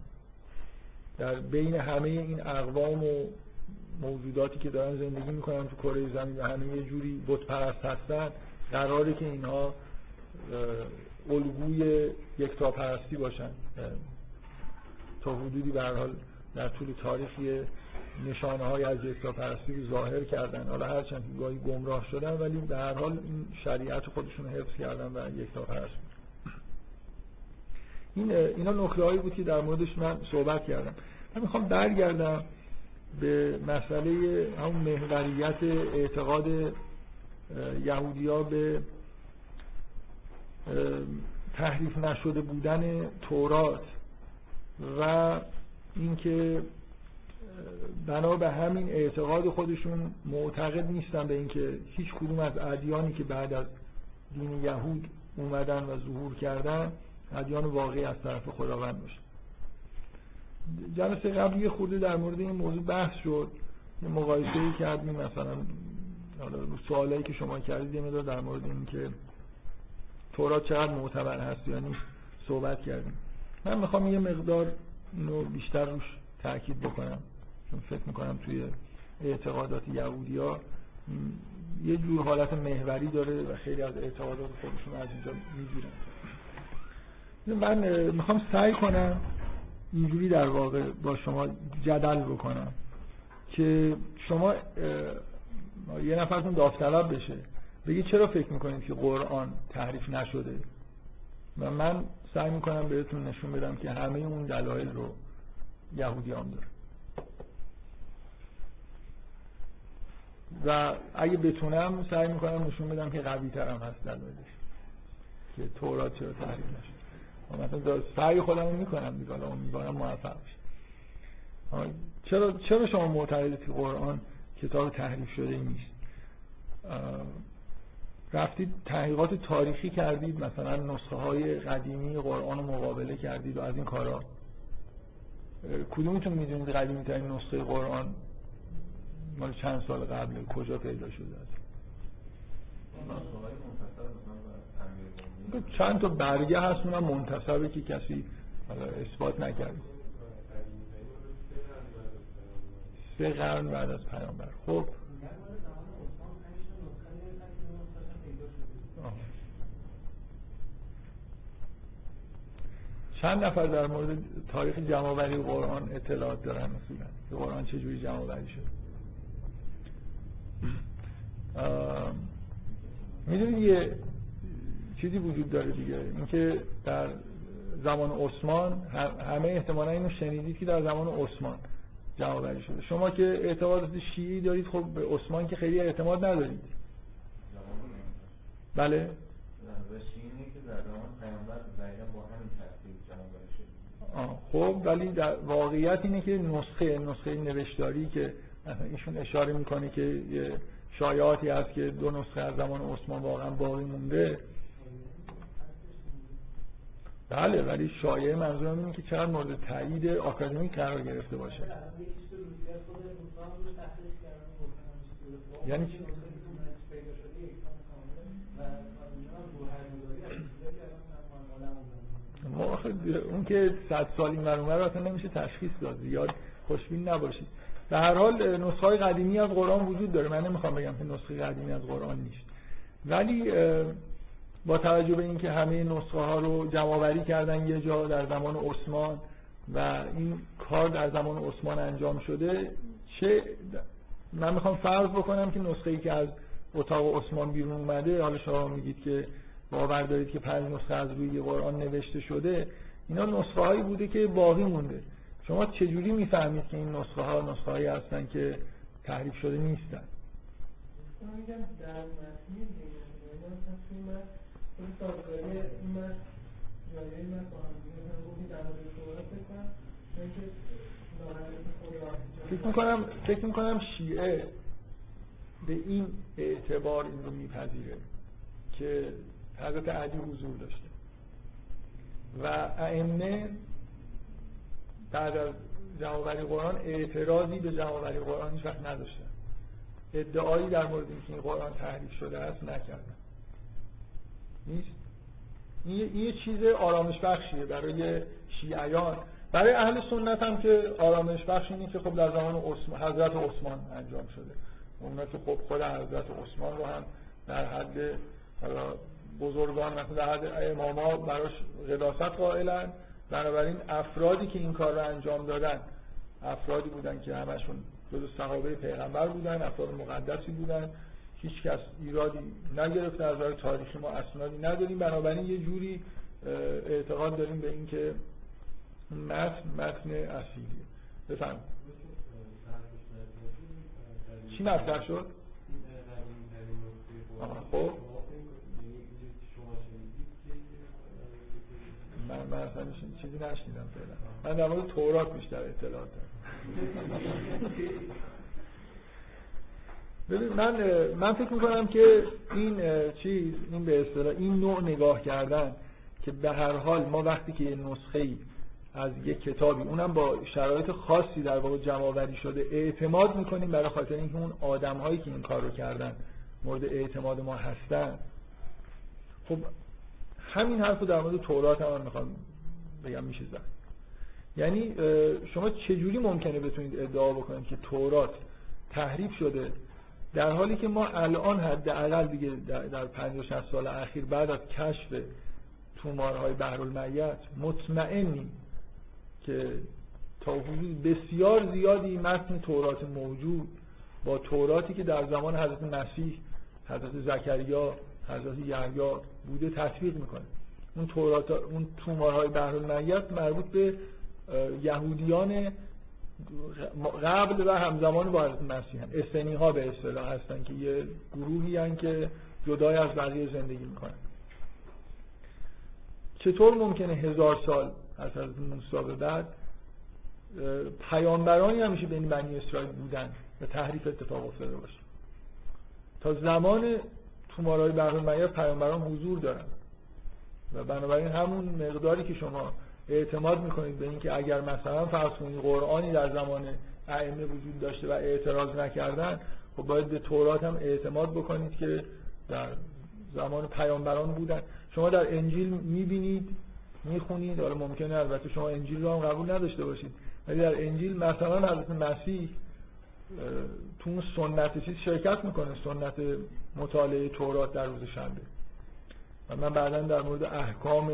در بین همه این اقوام و موجوداتی که دارن زندگی می‌کنن تو کره زمین و همه یه جوری بت پرست هستن قراره که اینها الگوی یکتا پرستی باشن تا حدودی به حال در طول تاریخ نشانه های از یکتا پرستی رو ظاهر کردن. حالا هرچند گاهی گمراه شدن ولی به هر حال این شریعت خودشون حفظ کردن و یکتا پرست این اینا نکته هایی بود که در موردش من صحبت کردم. من می‌خوام برگردم به مسئله همون محوریت اعتقاد یهودیا به تحریف نشده بودن تورات و اینکه بنا به همین اعتقاد خودشون معتقد نیستن به اینکه هیچ کدوم از ادیانی که بعد از دین یهود اومدن و ظهور کردن ادیان واقعی از طرف خداوند باشه. جلسه قبلی خورده در مورد این موضوع بحث شد. یه مقایسه ای کردیم مثلا سوالایی که شما کردید یه مدار در مورد این که تورات چقدر معتبر هست یا نیست صحبت کردیم. من می‌خوام یه مقدار اینو بیشتر روش تاکید بکنم. چون فکر می‌کنم توی اعتقادات یهودی ها یه جور حالت محوری داره و خیلی از اعتقادات خودشون از اینجا می‌گیرن. من می‌خوام سعی کنم اینجوری در واقع با شما جدل بکنم که شما یه نفرتون داوطلب بشه بگی چرا فکر می‌کنید که قرآن تحریف نشده؟ و من سعی می‌کنم بهتون نشون بدم که همه اون دلایل رو یهودی هم داره و اگه بتونم سعی می‌کنم نشون بدم که قوی ترم هست دلایلش که تورات چرا تحریف نشده. مثلا سعی خودم رو می‌کنم دیگه حالا امیدوارم موفق بشه چرا چرا شما معتقدید که قرآن کتاب تحریف شده نیست؟ رفتید تحقیقات تاریخی کردید مثلا نسخه های قدیمی قرآن رو مقابله کردید و از این کارا. کدومتون می‌دونید قدیمی ترین نسخه قرآن؟ مال چند سال قبل؟ کجا پیدا شده؟ است چند تا برگه هست اونم منتصبه که کسی اثبات نکرد. سه قرن بعد از پیامبر. خب. چند نفر در مورد تاریخ جمعوری قرآن اطلاعات دارن؟ مثلا قرآن چجوری جمعوری شد؟ می‌دونید یه چیزی وجود داره دیگه. اینکه در زمان عثمان همه احتمالا اینو شنیدید که در زمان عثمان جمع شده. شما که اعتقادات شیعی دارید خب به عثمان که خیلی اعتماد ندارید. بله. خب ولی در واقعیت اینه که نسخه نسخه نوشتاری که ایشون اشاره می‌کنه که شایعاتی هست که دو نسخه از زمان عثمان واقعا باقی مونده. بله ولی شایعه منظورم اینه که چقدر مورد تایید آکادمیک قرار گرفته باشه. یعنی ما اون که صد سال این ورانور اصلا نمیشه تشخیص داد. زیاد خوشبین نباشید. به هر حال نسخه های قدیمی از قرآن وجود داره. من نمی‌خوام بگم که نسخه قدیمی از قرآن نیست. ولی با توجه به اینکه همه نسخه ها رو جمعآوری کردن یه جا در زمان عثمان و این کار در زمان عثمان انجام شده چه من می‌خوام فرض بکنم که نسخه ای که از اتاق عثمان بیرون اومده حالا شما میگید که باور دارید که پنج نسخه از روی قرآن نوشته شده اینا نسخه هایی بوده که باقی مونده. شما چجوری می‌فهمید که این نسخه ها نسخه هایی هستن که تحریف شده نیستن؟ فکر می‌کنم فکر می‌کنم شیعه به این اعتبار این رو میپذیره که حضرت علی حضور داشته. و ائمه بعد از جمعوری قرآن اعتراضی به جمعوری قرآن هیچ وقت نداشتن. ادعایی در مورد اینکه این قرآن تحریف شده است نکردن. نیست؟ این یه چیز آرامش بخشیه برای شیعیان. برای اهل سنت هم که آرامش بخش اینه که خب در زمان حضرت عثمان انجام شده. اونا که خب خود حضرت عثمان رو هم در حد بزرگان مثلا در حد اماما براش قداست قائلن. بنابراین افرادی که این کار رو انجام دادن افرادی بودن که همشون جزو صحابه پیغمبر بودن افراد مقدسی بودن هیچ کس ایرادی نگرفته از نظر تاریخی ما اسنادی نداریم. بنابراین یه جوری اعتقاد داریم به اینکه متن متن اصیلیه بفهم چی مطرح شد؟ خب. من, من اصلا چیزی نشنیدم فعلا. من در مورد تورات بیشتر اطلاعات دارم. ببین من من فکر می‌کنم که این چیز این به اصطلاح این نوع نگاه کردن که به هر حال ما وقتی که یه نسخه ای از یک کتابی اونم با شرایط خاصی در واقع جمع شده اعتماد می‌کنیم برای خاطر اینکه اون آدم هایی که این کار رو کردن مورد اعتماد ما هستن. خب همین حرف رو در مورد تورات هم, می‌خوام بگم میشه زد. یعنی شما چجوری ممکنه بتونید ادعا بکنید که تورات تحریف شده در حالی که ما الان حداقل دیگه در 50 60 سال اخیر بعد از کشف تومارهای بحرالمیت مطمئنیم که تا حدود بسیار زیادی متن تورات موجود با توراتی که در زمان حضرت مسیح حضرت زکریا حضرت یحیی بوده تطبیق می‌کنه. اون تورات اون تومارهای بحرالمیت مربوط به یهودیان قبل و همزمان با حضرت مسیح هم استنی ها به اصطلاح هستن که یه گروهی هن که جدای از بقیه زندگی می‌کنن. چطور ممکنه هزار سال از حضرت موسی به بعد پیامبرانی همیشه بین بنی اسرائیل بودن و تحریف اتفاق افتاده باشه؟ تا زمان تومارای بحر پیامبران حضور دارن. و بنابراین همون مقداری که شما اعتماد می‌کنید به اینکه اگر مثلا فرض کنید قرآنی در زمان ائمه وجود داشته و اعتراض نکردن خب باید به تورات هم اعتماد بکنید که در زمان پیامبران بودن. شما در انجیل می‌بینید می‌خونید حالا ممکنه البته شما انجیل رو هم قبول نداشته باشید ولی در انجیل مثلا حضرت مسیح تو اون سنت چیز شرکت می‌کنه سنت مطالعه تورات در روز شنبه. و من بعدا در مورد احکام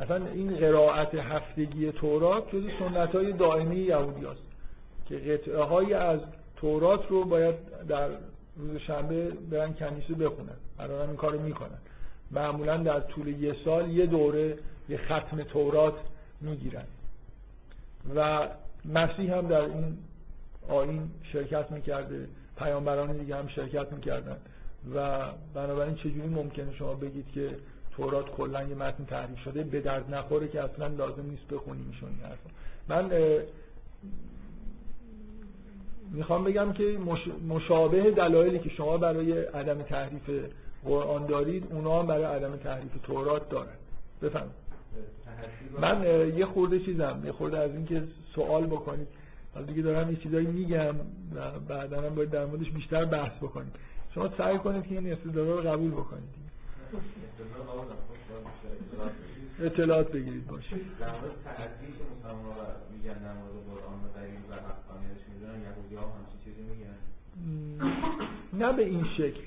اصلا این قرائت هفتگی تورات جز سنت های دائمی یهودی هست که قطعه های از تورات رو باید در روز شنبه برن کنیسه بخونن. الان این کارو می‌کنن. معمولا در طول یه سال یه دوره یه ختم تورات می‌گیرن. و مسیح هم در این آین شرکت می‌کرده پیامبران دیگه هم شرکت می‌کردن. و بنابراین چجوری ممکنه شما بگید که تورات کلا یه متن تحریف شده به درد نخوره که اصلا لازم نیست بخونیمشون من می‌خوام بگم که مشابه دلایلی که شما برای عدم تحریف قرآن دارید اونا هم برای عدم تحریف تورات دارن. بفهم من یه خورده چیزم یه خورده از اینکه سوال بکنید. حالا دیگه دارم یه چیزایی میگم و بعدا هم باید در موردش بیشتر بحث بکنید شما سعی کنید که این استدلال رو قبول بکنید. اطلاعات بگیرید باشه. در مورد که مسلمان میگن در مورد قرآن و دلیل و حقانیتش می‌دونن یهودی ها همچین چیزی میگن. نه به این شکل.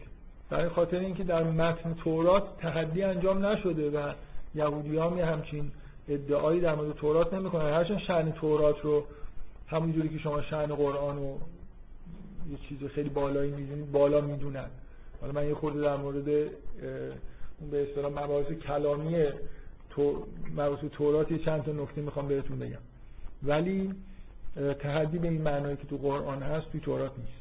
برای خاطر اینکه در متن تورات تحدی انجام نشده و یهودی ها می همچین ادعایی در مورد تورات نمی‌کنن. هرچند شأن تورات رو همونجوری که شما شأن قرآن رو یه چیز خیلی بالایی می‌دونید بالا می‌دونن. حالا من یه خورده در مورد به اصطلاح مباحث کلامی تو مباحث تورات یه چند تا نکته می‌خوام بهتون بگم. ولی تحدی به این معنایی که تو قرآن هست توی تورات نیست.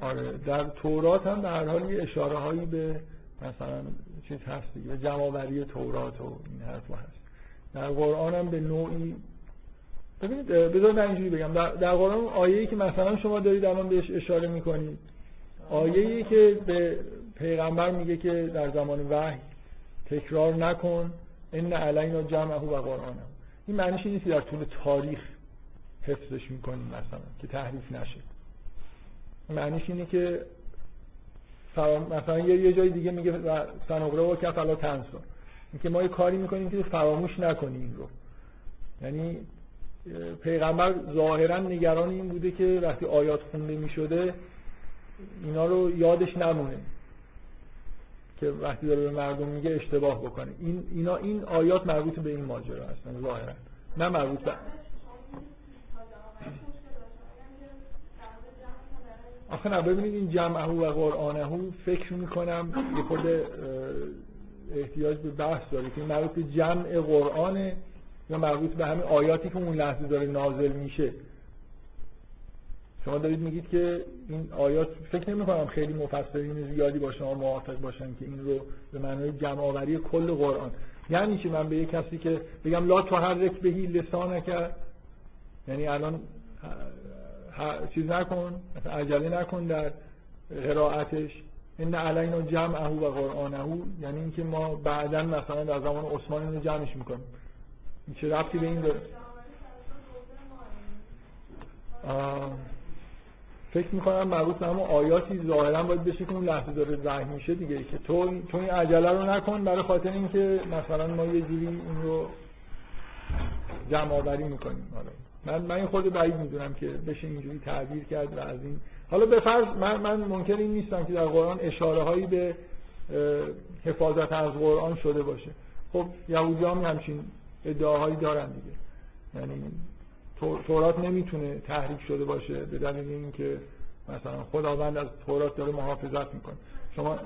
آره در تورات هم در حال یه اشاره هایی به مثلا چیز هست دیگه. جمعآوری تورات و این حرف هست. در قرآن هم به نوعی ببینید بذار من اینجوری بگم. در, قرآن آیه‌ای که مثلا شما دارید الان بهش اشاره می‌کنید آیه‌ای که به پیغمبر میگه که در زمان وحی تکرار نکن ان علینا جمعه و قرآن. این معنیش نیست در طول تاریخ حفظش می‌کنیم مثلا که تحریف نشه. معنیش اینه که مثلا یه یه جای دیگه میگه سنقره و کفلا تنسا اینکه ما یه کاری می‌کنیم که فراموش نکنیم این رو. یعنی پیغمبر ظاهرا نگران این بوده که وقتی آیات خونده می‌شده اینا رو یادش نمونه. که وقتی داره به مردم میگه اشتباه بکنه. این اینا این آیات مربوط به این ماجرا هستن ظاهرا. نه مربوط به آخه نه ببینید این جمعه و قرآنه فکر می‌کنم یه خود احتیاج به بحث داره که مربوط به جمع قرآنه یا مربوط به همین آیاتی که اون لحظه داره نازل میشه. شما دارید میگید که این آیات فکر نمی کنم خیلی مفسرین زیادی با شما موافق باشن که این رو به معنای جمع آوری کل قرآن. یعنی چی؟ من به یه کسی که بگم لا تحرک لسانه کرد یعنی الان چیز نکن عجله نکن در قرائتش. ان علینا جمعه و قرآنه یعنی اینکه ما بعدا مثلا در زمان عثمان اینو جمعش می‌کنیم. این چه ربطی به این داره؟ فکر می‌کنم مربوط به آیاتی ظاهرا باید بشه که اون لحظه داره وحی میشه دیگه. که تو تو این عجله رو نکن برای خاطر اینکه مثلا ما یه جوری این رو جمع آوری می‌کنیم. حالا من من خود بعید می‌دونم که بشه اینجوری تعبیر کرد و از این حالا به فرض من من ممکن این نیستم که در قرآن اشاره هایی به حفاظت از قرآن شده باشه. خب یهودی هم همچین ادعاهایی دارن دیگه. یعنی تورات نمی‌تونه تحریک شده باشه به دلیل اینکه مثلا خداوند از تورات داره محافظت می‌کنه. شما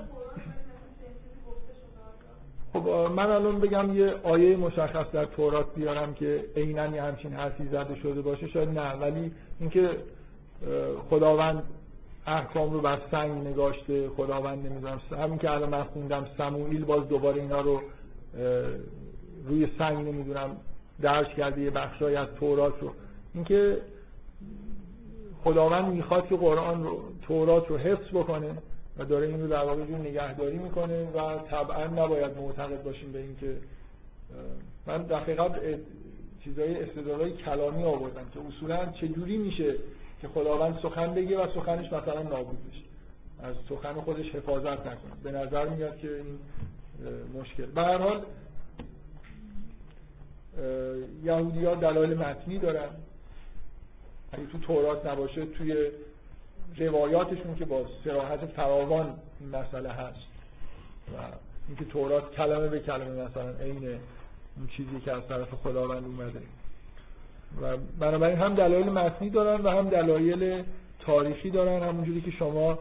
خب من الان بگم یه آیه مشخص در تورات بیارم که عینا همچین حرفی زده شده باشه شاید نه. ولی اینکه خداوند احکام رو بر سنگ نگاشته خداوند نمی‌دونم همین که الان من خوندم سموئیل باز دوباره اینا رو روی سنگ نمی‌دونم درش کرده یه بخشای از تورات رو. اینکه خداوند می‌خواد که قرآن رو تورات رو حفظ بکنه. و داره این رو در واقع نگهداری می‌کنه و طبعا نباید معتقد باشیم به اینکه من دقیقا چیزای استدلالای کلامی آوردم که اصولا چجوری میشه که خداوند سخن بگه و سخنش مثلا نابود بشه. از سخن خودش حفاظت نکنه. به نظر میاد که این مشکل. به هر حال یهودی ها دلایل متنی دارن. اگه تو تورات نباشه توی روایاتشون که با سراحت فراوان این مسئله هست و اینکه تورات کلمه به کلمه مثلا عین اون چیزی که از طرف خداوند اومده. و بنابراین هم دلایل متنی دارن و هم دلایل تاریخی دارن. همونجوری که شما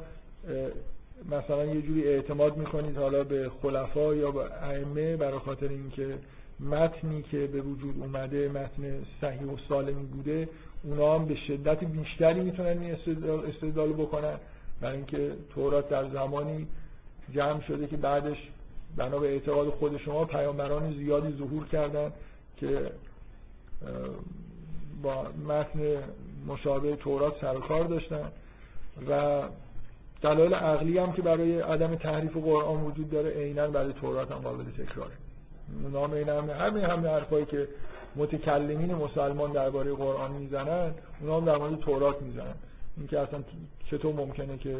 مثلا یه جوری اعتماد می‌کنید حالا به خلفا یا به ائمه برای خاطر اینکه متنی که به وجود اومده متن صحیح و سالمی بوده اونا هم به شدت بیشتری می‌تونن این استدلال بکنن. برای اینکه تورات در زمانی جمع شده که بعدش بنا به اعتقاد خود شما پیامبران زیادی ظهور کردن که با متن مشابه تورات سر کار داشتن. و دلایل عقلی هم که برای عدم تحریف قرآن وجود داره عینا برای تورات هم قابل تکراره. اونا هم همه همه حرفایی که متکلمین مسلمان درباره قرآن می‌زنن اونا هم در مورد تورات می‌زنن اینکه اصلا چطور ممکنه که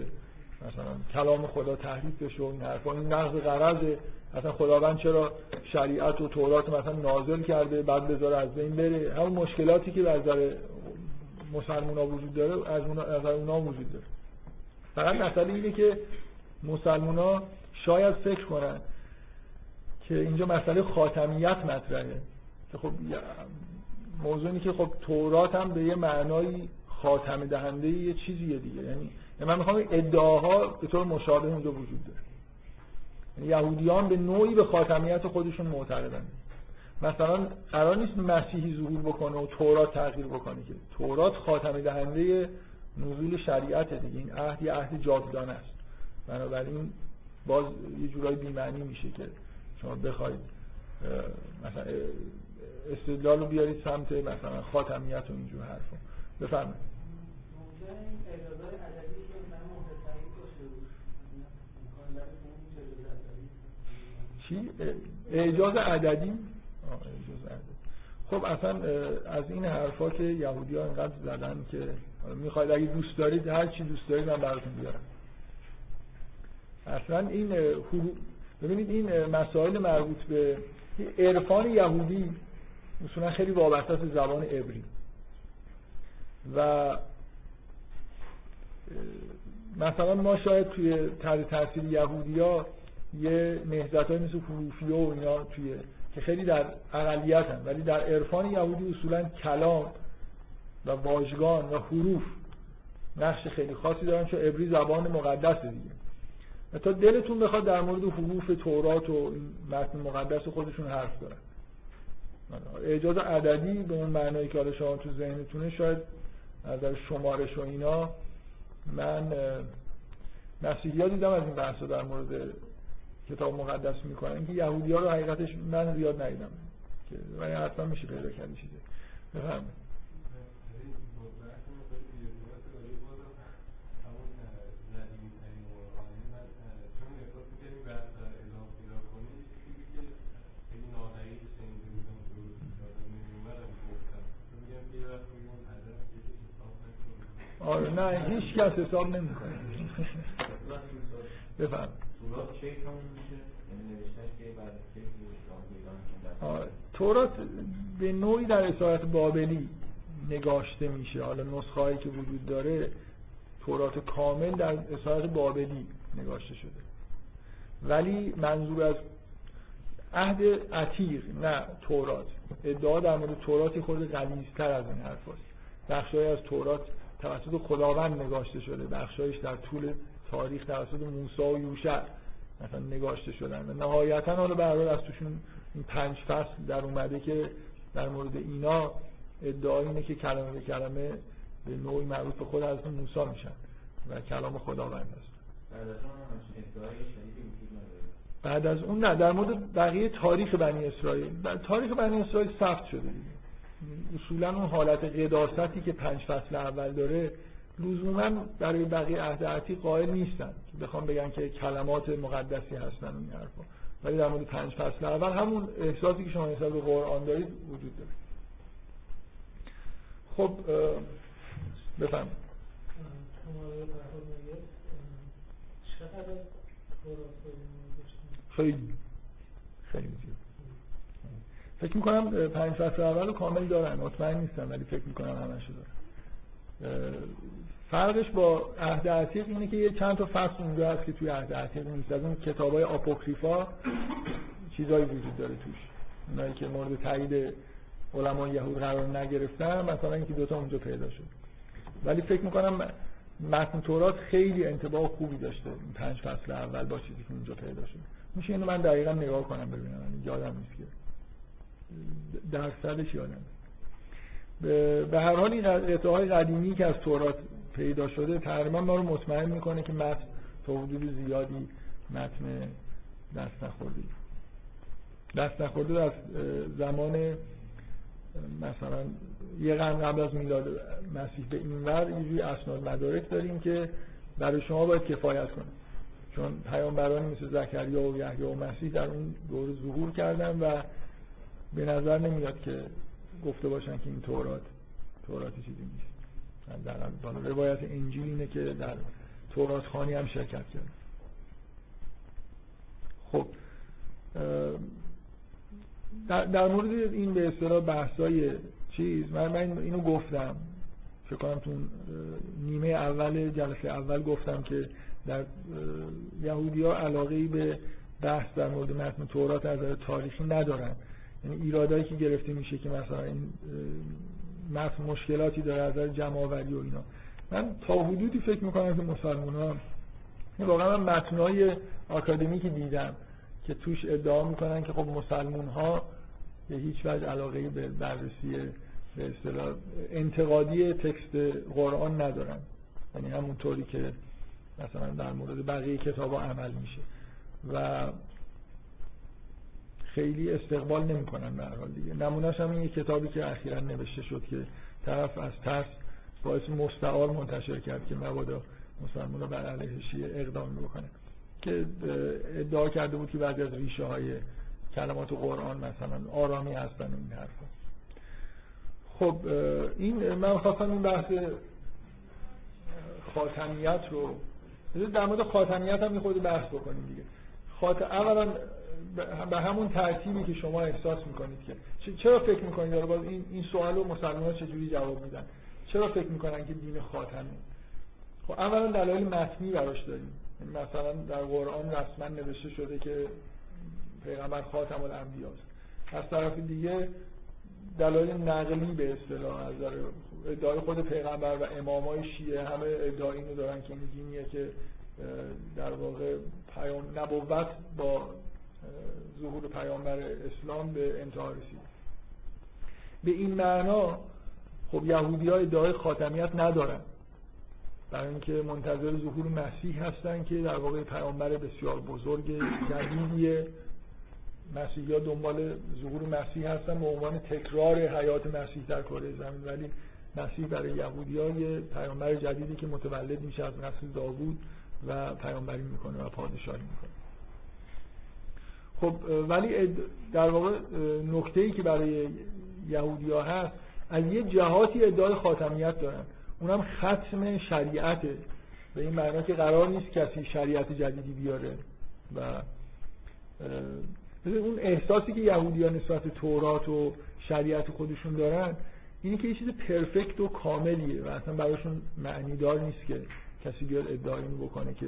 مثلا کلام خدا تحریف بشه و این حرفا. این نقض قرضه اصلا خداوند چرا شریعت و تورات مثلا نازل کرده بعد بذاره از بین بره؟ همون مشکلاتی که از نظر مسلمان ها وجود داره از اونا, از اونا وجود داره. فقط مسئله اینه که مسلمان ها شاید فکر کنن که اینجا مسئله خاتمیت مطرحه. که خب موضوعی که خب تورات هم به یه معنای خاتمه دهنده یه چیزیه دیگه. یعنی من می‌خوام ادعاها به طور مشابه اونجا وجود داره. یعنی یهودیان به نوعی به خاتمیت خودشون معتقدن. مثلا قرار نیست مسیحی ظهور بکنه و تورات تغییر بکنه که تورات خاتمه دهنده نزول شریعت دیگه. این عهد یه عهد جاودانه است. بنابراین باز یه جورایی بیمعنی میشه که شما بخواید مثلا استدلال رو بیارید سمت مثلا خاتمیت و اینجور حرفا بفرمایید چی؟ اعجاز عددی؟ خب اصلا از این حرفا که یهودی ها اینقدر زدن که می‌خواید اگه دوست دارید هر چی دوست دارید من براتون بیارم اصلا این ببینید این مسائل مربوط به عرفان یهودی اصولا خیلی وابسته به زبان عبری. و مثلا ما شاید توی تحت تاثیر یهودی ها یه نهزت های مثل حروفیه و اینا توی که خیلی در اقلیت هم ولی در عرفان یهودی اصولا کلام و واژگان و حروف نقش خیلی خاصی دارن چون عبری زبان مقدس دیگه. و تا دلتون بخواد در مورد حروف تورات و متن مقدس خودشون حرف دارن اجاز عددی به اون معنایی که حالا شما تو ذهنتونه شاید در شمارش و اینا من مسیحی ها دیدم از این بحثا در مورد کتاب مقدس می‌کنن. که یهودی ها رو حقیقتش من زیاد ندیدم ولی حتما میشه پیدا کرد چیزی. آره نه هیچ کس حساب نمی‌کنه. بفهم تورات به نوعی در اسایت بابلی نگاشته میشه. حالا نسخه که وجود داره تورات کامل در اسایت بابلی نگاشته شده. ولی منظور از عهد عتیق نه تورات. ادعا در مورد توراتی خود غلیظتر از این حرف هست از تورات توسط خداوند نگاشته شده. بخشایش در طول تاریخ توسط موسی و یوشع مثلا نگاشته شدن. و نهایتا حالا به از توشون این پنج فصل در اومده که در مورد اینا ادعا اینه که کلمه به کلمه به نوعی مربوط به خود حضرت موسی میشن و کلام خداوند هست بعد از اون نه در مورد بقیه تاریخ بنی اسرائیل. تاریخ بنی اسرائیل ثبت شده. اصولا اون حالت قداستی که پنج فصل اول داره لزوما برای بقیه عهد قائل نیستن. بخوام بگن که کلمات مقدسی هستن این حرفا. ولی در مورد پنج فصل اول همون احساسی که شما نسبت به قرآن دارید وجود داره. خب بفهم خیلی. خیلی. فکر می‌کنم پنج فصل اول رو کامل دارن مطمئن نیستم ولی فکر می‌کنم همش دارن فرقش با عهد عتیق اینه که یه چند تا فصل اونجا هست که توی عهد عتیق نیست. از اون کتابای آپوکریفا چیزایی وجود داره توش. اونایی که مورد تایید علما یهود قرار نگرفتن مثلا اینکه دوتا اونجا پیدا شد. ولی فکر می‌کنم متن تورات خیلی انتباه خوبی داشته پنج فصل اول با چیزی که اونجا پیدا شد. میشه اینو من دقیقا نگاه کنم ببینم. یادم نیست که درصدش یادم به هر حال این قطعه های قدیمی که از تورات پیدا شده تقریبا ما رو مطمئن می‌کنه که متن تا حدود زیادی متن دست نخورده. دست نخورده از زمان مثلا یه قرن قبل از میلاد مسیح به این ور یه اسناد مدارک داریم که برای شما باید کفایت کنه. چون پیامبرانی مثل زکریا و یحیی و مسیح در اون دور ظهور کردن و به نظر نمیاد که گفته باشن که این تورات تورات چیزی نیست. در روایت انجیل اینه که در تورات خانی هم شرکت کرد. خب در, در مورد این به اصطلاح بحثای چیز من, من اینو گفتم. فکر کنم تو نیمه اول جلسه اول گفتم که در یهودی ها علاقه به بحث در مورد متن تورات از تاریخی ندارن. یعنی ایرادایی که گرفته میشه که مثلا این متن مشکلاتی داره از نظر جمعآوری و اینا. من تا حدودی فکر می‌کنم که مسلمان ها واقعا من متنای آکادمیکی دیدم که توش ادعا می‌کنن که خب مسلمون ها به هیچ وجه علاقه به بررسی به اصطلاح انتقادی تکست قرآن ندارن. یعنی همونطوری که مثلا در مورد بقیه کتاب عمل میشه. و خیلی استقبال نمی‌کنن به هر حال دیگه. نمونهش هم این کتابی که اخیرا نوشته شد که طرف از ترس باعث مستعار منتشر کرد که مبادا مسلمان بر علیه شیعه اقدام بکنه. که ادعا کرده بود که بعضی از ریشه های کلمات قرآن مثلا آرامی هستن این حرفا. خب این من خواستم این بحث خاتمیت رو در مورد خاتمیت هم خود بحث بکنیم دیگه. خات... اولا به همون ترتیبی که شما احساس می‌کنید که چرا فکر می‌کنید؟ باز این این سوال رو مسلمان چجوری جواب میدن؟ چرا فکر می‌کنن که دین خاتمه؟ خب اولا دلایل متنی براش داریم. یعنی مثلا در قرآن رسما نوشته شده که پیغمبر خاتم الانبیا از طرف دیگه دلایل نقلی به اصطلاح از ادعای خود پیغمبر و امامای شیعه همه ادعای اینو دارن که این دینیه که در واقع پیام نبوت با ظهور پیامبر اسلام به انتها رسید. به این معنا خب یهودی ها ادعای خاتمیت ندارن. برای اینکه منتظر ظهور مسیح هستن که در واقع پیامبر بسیار بزرگ جدیدیه مسیحی ها دنبال ظهور مسیح هستن به عنوان تکرار حیات مسیح در کره زمین. ولی مسیح برای یهودی ها یه پیامبر جدیدی که متولد میشه از نسل داوود و پیامبری می‌کنه و پادشاهی می‌کنه. خب ولی در واقع نکته ای که برای یهودی ها هست از یه جهاتی ادعای خاتمیت دارن. اونم ختم شریعته. به این معنا که قرار نیست کسی شریعت جدیدی بیاره و اون احساسی که یهودیان نسبت تورات و شریعت خودشون دارن اینه که یه چیز پرفکت و کاملیه و اصلا براشون معنی دار نیست که کسی بیاد ادعای بکنه که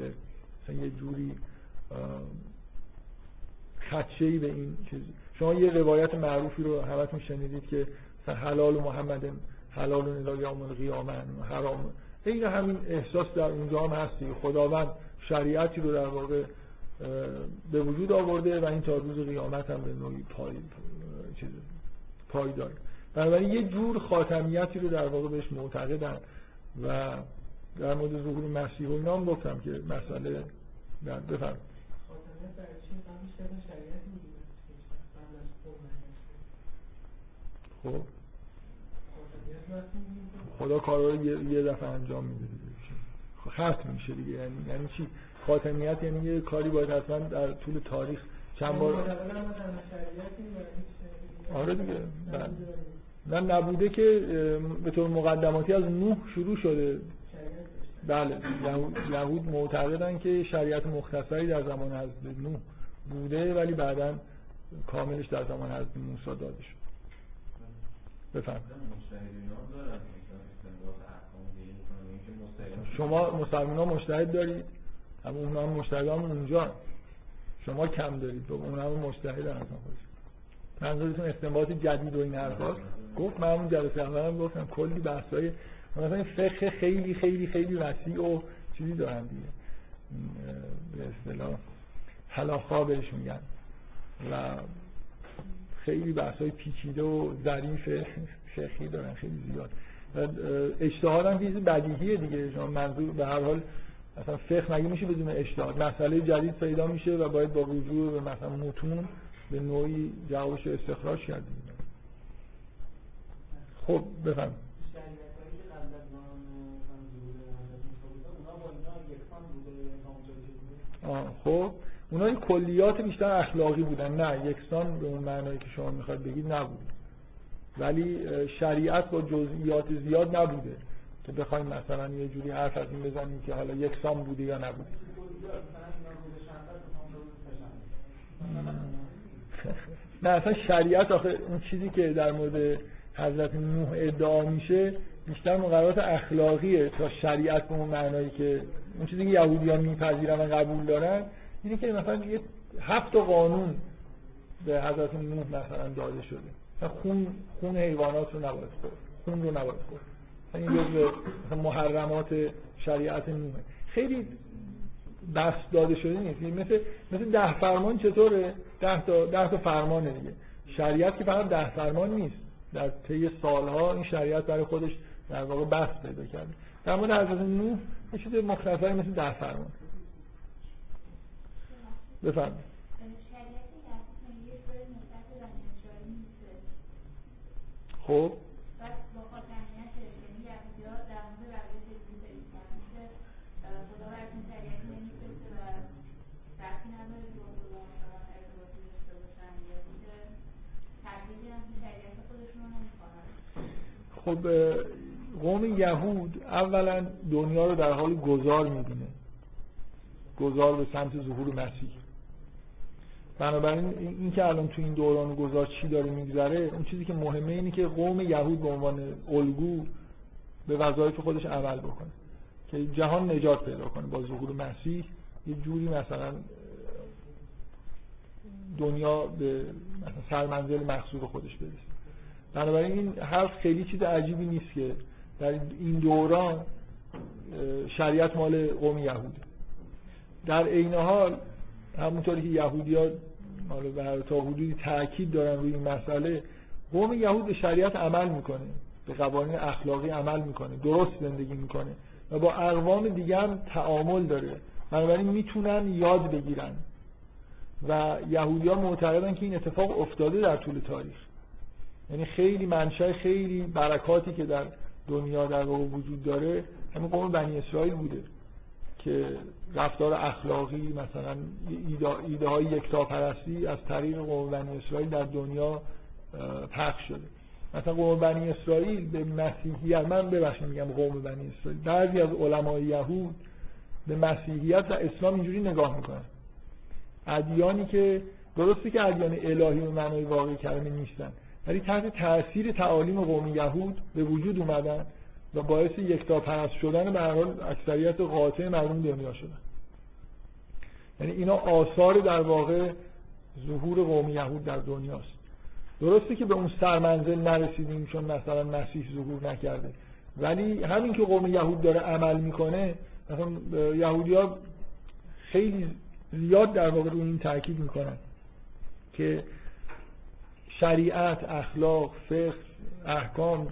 مثلا یه جوری خدشه به این چیز. شما یه روایت معروفی رو همتون شنیدید که حلال محمد حلال الى یوم القیامه حرام. این همین احساس در اونجا هم هستی خداوند شریعتی رو در واقع به وجود آورده و این تا روز قیامت هم به نوعی پای چیز پای داره. بنابراین یه جور خاتمیتی رو در واقع بهش معتقدن و در مورد ظهور مسیح و اینا هم گفتم که مسئله در بفرم خب. خدا کارا رو یه دفعه انجام میده ختم میشه دیگه. یعنی یعنی چی؟ خاتمیت یعنی یه کاری باید حتما در طول تاریخ چند بار آره دیگه. بله. نه نبوده که به طور مقدماتی از نوح شروع شده. بله یهود معتقدن که شریعت مختصری در زمان حضرت نوح بوده ولی بعدا کاملش در زمان حضرت موسی داده شد. بفهم شما مسلمان ها مشتهد دارید؟ اما اون هم مشتهد هم اونجا شما کم دارید. اون هم مشتهد هم منظورتون استنباط جدید و این حرفا گفت من اون جلسه اولم گفتم کلی بحثای مثلا فقه خیلی خیلی خیلی وسیع و چیزی دارن دیگه. به اصطلاح حلاخا بهش میگن. و خیلی بحثای پیچیده و ظریف فقهی دارن خیلی زیاد. اجتهاد هم چیز بدیهیه دیگه. منظور به هر حال مثلا فقه مگه میشه بدون اجتهاد؟ مسئله جدید پیدا میشه و باید با رجوع به مثلا متون به نوعی جوابش استخراج کردیم. خب بفهم خب. اونا کلیات بیشتر اخلاقی بودن نه. یکسان به اون معنایی که شما می‌خواید بگید نبود. ولی شریعت با جزئیات زیاد نبوده. که بخوایم مثلا یه جوری حرف از این بزنیم که حالا یکسان بوده یا نبوده نه اصلا شریعت آخه اون چیزی که در مورد حضرت نوح ادعا میشه بیشتر مقررات اخلاقیه تا شریعت به اون معنایی که اون چیزی که یهودیان میپذیرن و قبول دارن اینه که مثلا یه هفت قانون به حضرت نوح مثلا داده شده. خون خون حیوانات رو نباید خورد. خون رو نباید خورد. این جزء محرمات شریعت نوحه. خیلی بس داده شده نیست. یعنی مثل مثل ده فرمان چطوره؟ ده تا ده تا فرمانه دیگه. شریعت که فقط ده فرمان نیست. در طی سالها این شریعت برای خودش در واقع بس پیدا کرده. در مورد حضرت نوح یه چیز مختصری مثل ده فرمان. بفرمایید. خب. خب قوم یهود اولا دنیا رو در حال گذار می‌بینه. گذار به سمت ظهور مسیح. بنابراین این که الان تو این دوران گذار چی داره میگذره اون چیزی که مهمه اینه که قوم یهود به عنوان الگو به وظایف خودش عمل بکنه. که جهان نجات پیدا کنه با ظهور مسیح. یه جوری مثلا دنیا به مثلا سرمنزل مقصود خودش برسه. بنابراین این حرف خیلی چیز عجیبی نیست که در این دوران شریعت مال قوم یهود. در عین حال همونطوری که یهودی ها تا حدودی تاکید دارن روی این مسئله قوم یهود به شریعت عمل می‌کنه به قوانین اخلاقی عمل می‌کنه درست زندگی می‌کنه و با اقوام دیگه هم تعامل داره. بنابراین می‌تونن یاد بگیرن. و یهودی ها معتقدن که این اتفاق افتاده در طول تاریخ. یعنی خیلی منشأ خیلی برکاتی که در دنیا در واقع وجود داره همین قوم بنی اسرائیل بوده که رفتار اخلاقی مثلا ایده, های یکتاپرستی از طریق قوم بنی اسرائیل در دنیا پخش شده. مثلا قوم بنی اسرائیل به مسیحیت من ببخشید میگم قوم بنی اسرائیل بعضی از علمای یهود به مسیحیت و اسلام اینجوری نگاه می‌کنن. ادیانی که درسته که ادیان الهی و معنای واقعی کلمه نیستن ولی تحت تاثیر تعالیم قوم یهود به وجود اومدن و باعث یکتا پرست شدن به حال اکثریت قاطع مردم دنیا شدن. یعنی اینا آثار در واقع ظهور قوم یهود در دنیاست. درسته که به اون سرمنزل نرسیدیم چون مثلا مسیح ظهور نکرده. ولی همین که قوم یهود داره عمل می‌کنه مثلا یهودی ها خیلی زیاد در واقع روی این تاکید می‌کنن که شریعت اخلاق فقه احکام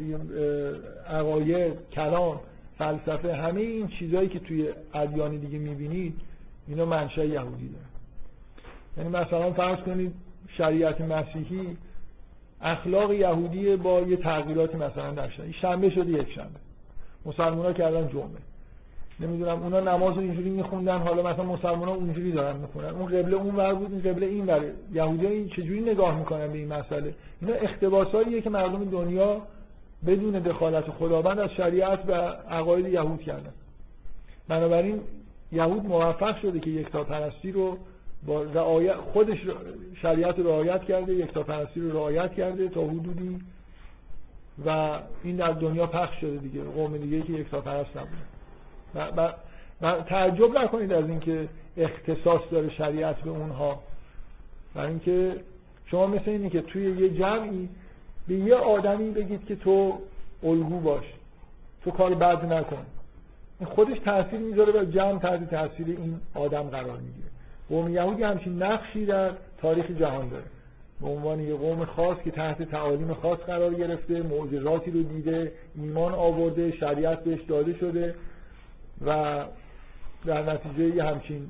عقاید کلام فلسفه همه این چیزهایی که توی ادیان دیگه می‌بینید اینا منشأ یهودی داره یعنی مثلا فرض کنید شریعت مسیحی اخلاق یهودی با یه تغییراتی مثلا در شنبه شده یک شنبه. مسلمان ها کردن جمعه. نمی‌دونم اونا نماز رو اینجوری میخوندن حالا مثلا مسلمان ها اونجوری دارن می‌خونن. اون قبله اون ور بود این قبله این ور یهودی این چجوری نگاه می‌کنن به این مسئله؟ اینا اختباساییه که مردم دنیا بدون دخالت خداوند از شریعت و عقاید یهود کردن. بنابراین یهود موفق شده که یکتا پرستی رو با رعایت خودش شریعت رو رعایت کرده یکتا پرستی رو رعایت کرده تا حدودی و این در دنیا پخش شده دیگه. قوم دیگه که یکتا پرست نبوده و, تعجب نکنید از اینکه اختصاص داره شریعت به اونها. برای اینکه شما مثل اینی که توی یه جمعی به یه آدمی بگید که تو الگو باش تو کار بد نکن. این خودش تاثیر می‌ذاره و جمع تحت تاثیر این آدم قرار می‌گیره. قوم یهودی همچین نقشی در تاریخ جهان داره. به عنوان یه قوم خاص که تحت تعالیم خاص قرار گرفته معجزاتی رو دیده ایمان آورده شریعت بهش داده شده. و در نتیجه یه همچین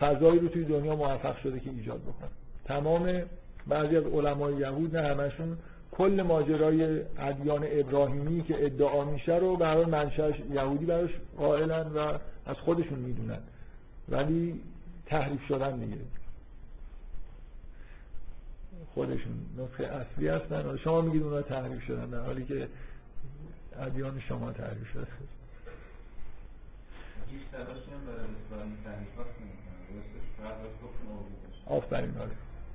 فضایی رو توی دنیا موفق شده که ایجاد بکنه. تمام بعضی از علمای یهود نه همشون کل ماجرای ادیان ابراهیمی که ادعا میشه رو برای منشأش یهودی براش قائلن و از خودشون می‌دونن. ولی تحریف شدن دیگه. خودشون نسخه اصلی هستن. شما میگید اونا تحریف شدن در حالی که ادیان شما تحریف شده. آفرین آره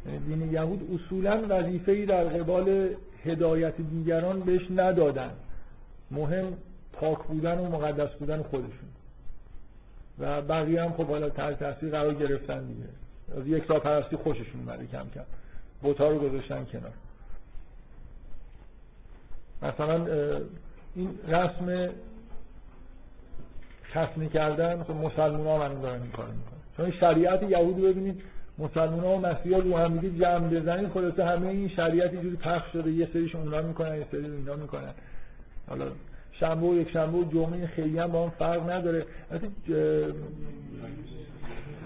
یعنی دین یهود اصولا وظیفه ای در قبال هدایت دیگران بهش ندادن. مهم پاک بودن و مقدس بودن خودشون. و بقیه هم خب حالا تحت تاثیر قرار گرفتن دیگه. از یک تا پرستی خوششون اومده کم کم. بوتا رو گذاشتن کنار. مثلا این رسم خسنی کردن خب مسلمان ها من دارن این کار می‌کنن. چون شریعت یهود ببینید مسلمان ها و مسیحا رو هم دیگه جمع بزنید خلاصه همه این شریعت جوری پخش شده یه سریشون اونا می‌کنن یه سری اینا می‌کنن. حالا شنبه و یک شنبه و جمعه خیلی هم با هم فرق نداره.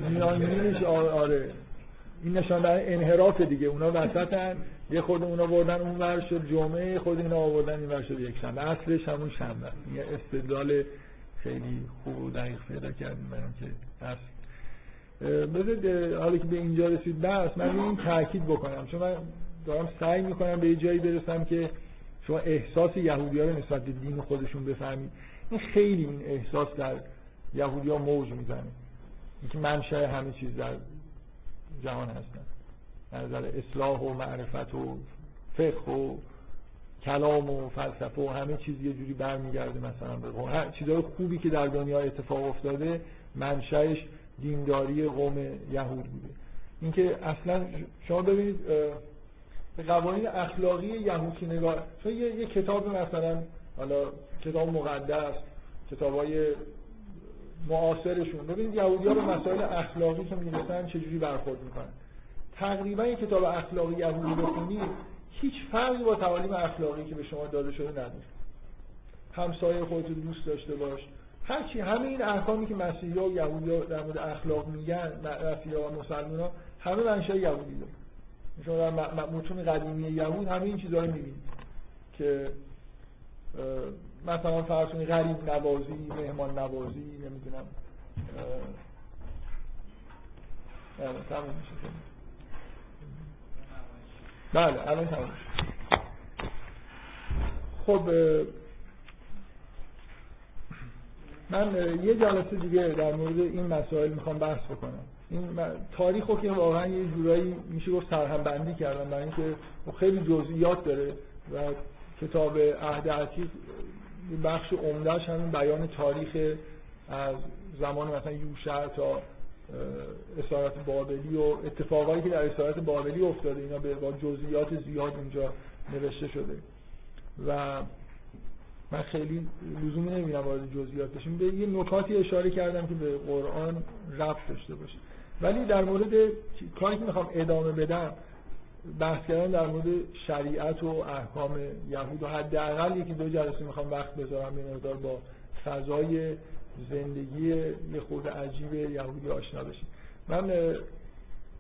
میانگینش آره. این نشان در انحراف دیگه. اونا وسطن یه خود اونا بردن اون ور شد جمعه خود اینا آوردن این ور شد یک شنبه. اصلش همون شنبه یه استدلال خیلی خوب و دقیق پیدا کردیم برام که اصل بذارید حالا که به اینجا رسید بس من این تاکید بکنم. چون من دارم سعی می‌کنم به یه جایی برسم که شما احساس یهودی ها رو نسبت به دین خودشون بفهمید. این خیلی این احساس در یهودی ها موج می‌زنه. اینکه منشأ همه چیز در جهان هستن. نظر اصلاح و معرفت و فقه و کلام و فلسفه و همه چیز یه جوری برمیگرده مثلا به چیزهای خوبی که در دنیا اتفاق افتاده منشأش دینداری قوم یهود بوده. اینکه اصلا شما ببینید به قوانین اخلاقی یهودی نگاه چون یه،, یه کتاب مثلا حالا کتاب مقدس کتاب های معاصرشون. ببینید یهودی ها به مسائل اخلاقی که می‌رسن چجوری برخورد می‌کنن. تقریبا یه کتاب اخلاقی یهودی بخونید هیچ فرقی با تعالیم اخلاقی که به شما داده شده نداره. همسایه خودت دوست داشته باش. هرچی همه این احکامی که مسیحی و یهودی در مورد اخلاق میگن مسیحی و مسلمان ها همه منشأ یهودی داره شما در متون قدیمی یهود همه این چیزها رو می‌بینید که مثلا کنید غریب نوازی مهمان نوازی نمی‌دونم تمام میشه. بله الان تمام خب من یه جلسه دیگه در مورد این مسائل می‌خوام بحث بکنم. این تاریخ رو که واقعا یه جورایی میشه گفت سرهم بندی کردم برای اینکه خیلی جزئیات داره و کتاب عهد عتیق بخش عمدهش همین بیان تاریخ از زمان مثلا یوشع تا اسارت بابلی و اتفاقایی که در اسارت بابلی افتاده اینا به با جزئیات زیاد اینجا نوشته شده. و من خیلی لزومی نمی‌بینم وارد جزئیات بشیم. به یه نکاتی اشاره کردم که به قرآن رفت داشته باشه. ولی در مورد کاری که می‌خوام ادامه بدم بحث کردن در مورد شریعت و احکام یهود و حداقل یکی دو جلسه می‌خوام وقت بذارم این مقدار با فضای زندگی یه خورده عجیب یهودی آشنا بشیم من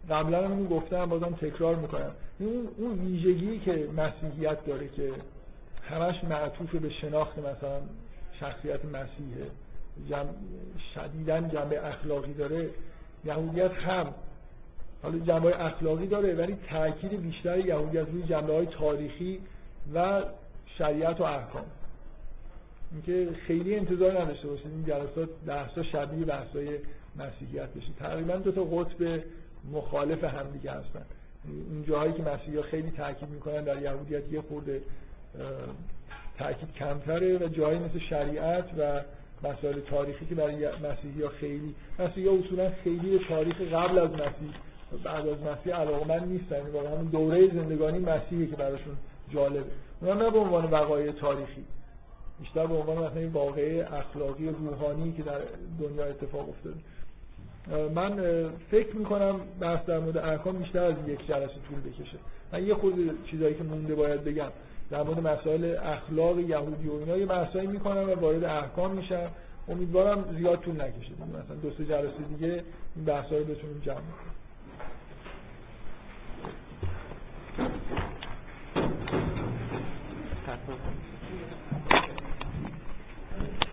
قبلا هم گفتم بازم تکرار می‌کنم. اون اون ویژگی که مسیحیت داره که همش معطوف به شناخت مثلا شخصیت مسیحه جم... شدیدن جنبه اخلاقی داره یهودیت هم. حالا جنبه اخلاقی داره ولی تاکید بیشتر یهودیت روی جنبه های تاریخی و شریعت و احکام اینکه خیلی انتظار نداشته باشید این جلسات درسا شبیه بحثای مسیحیت بشه. تقریبا دو تا قطب مخالف همدیگه هستن. این جاهایی که مسیحی خیلی تاکید می‌کنن در یهودیت یه خورده تاکید کمتره و جایی مثل شریعت و مسائل تاریخی که برای مسیحی ها خیلی مسیحی ها اصولا خیلی به تاریخ قبل از مسیح بعد از مسیح علاقمند نیستن. واقعا همون دوره زندگانی مسیحی که براشون جالبه. اونا نه به عنوان وقایع تاریخی. بیشتر به عنوان مثلا واقعه اخلاقی روحانی که در دنیا اتفاق افتاده. من فکر می‌کنم بحث در مورد احکام بیشتر از یک جلسه طول بکشه. من یه خود چیزایی که مونده باید بگم. در مورد مسائل اخلاق یهودی و اینا یه بحثایی می‌کنم و وارد احکام میشم. امیدوارم زیاد طول نکشه. مثلا دو سه جلسه دیگه این بحثا رو بتونیم جمع کنیم.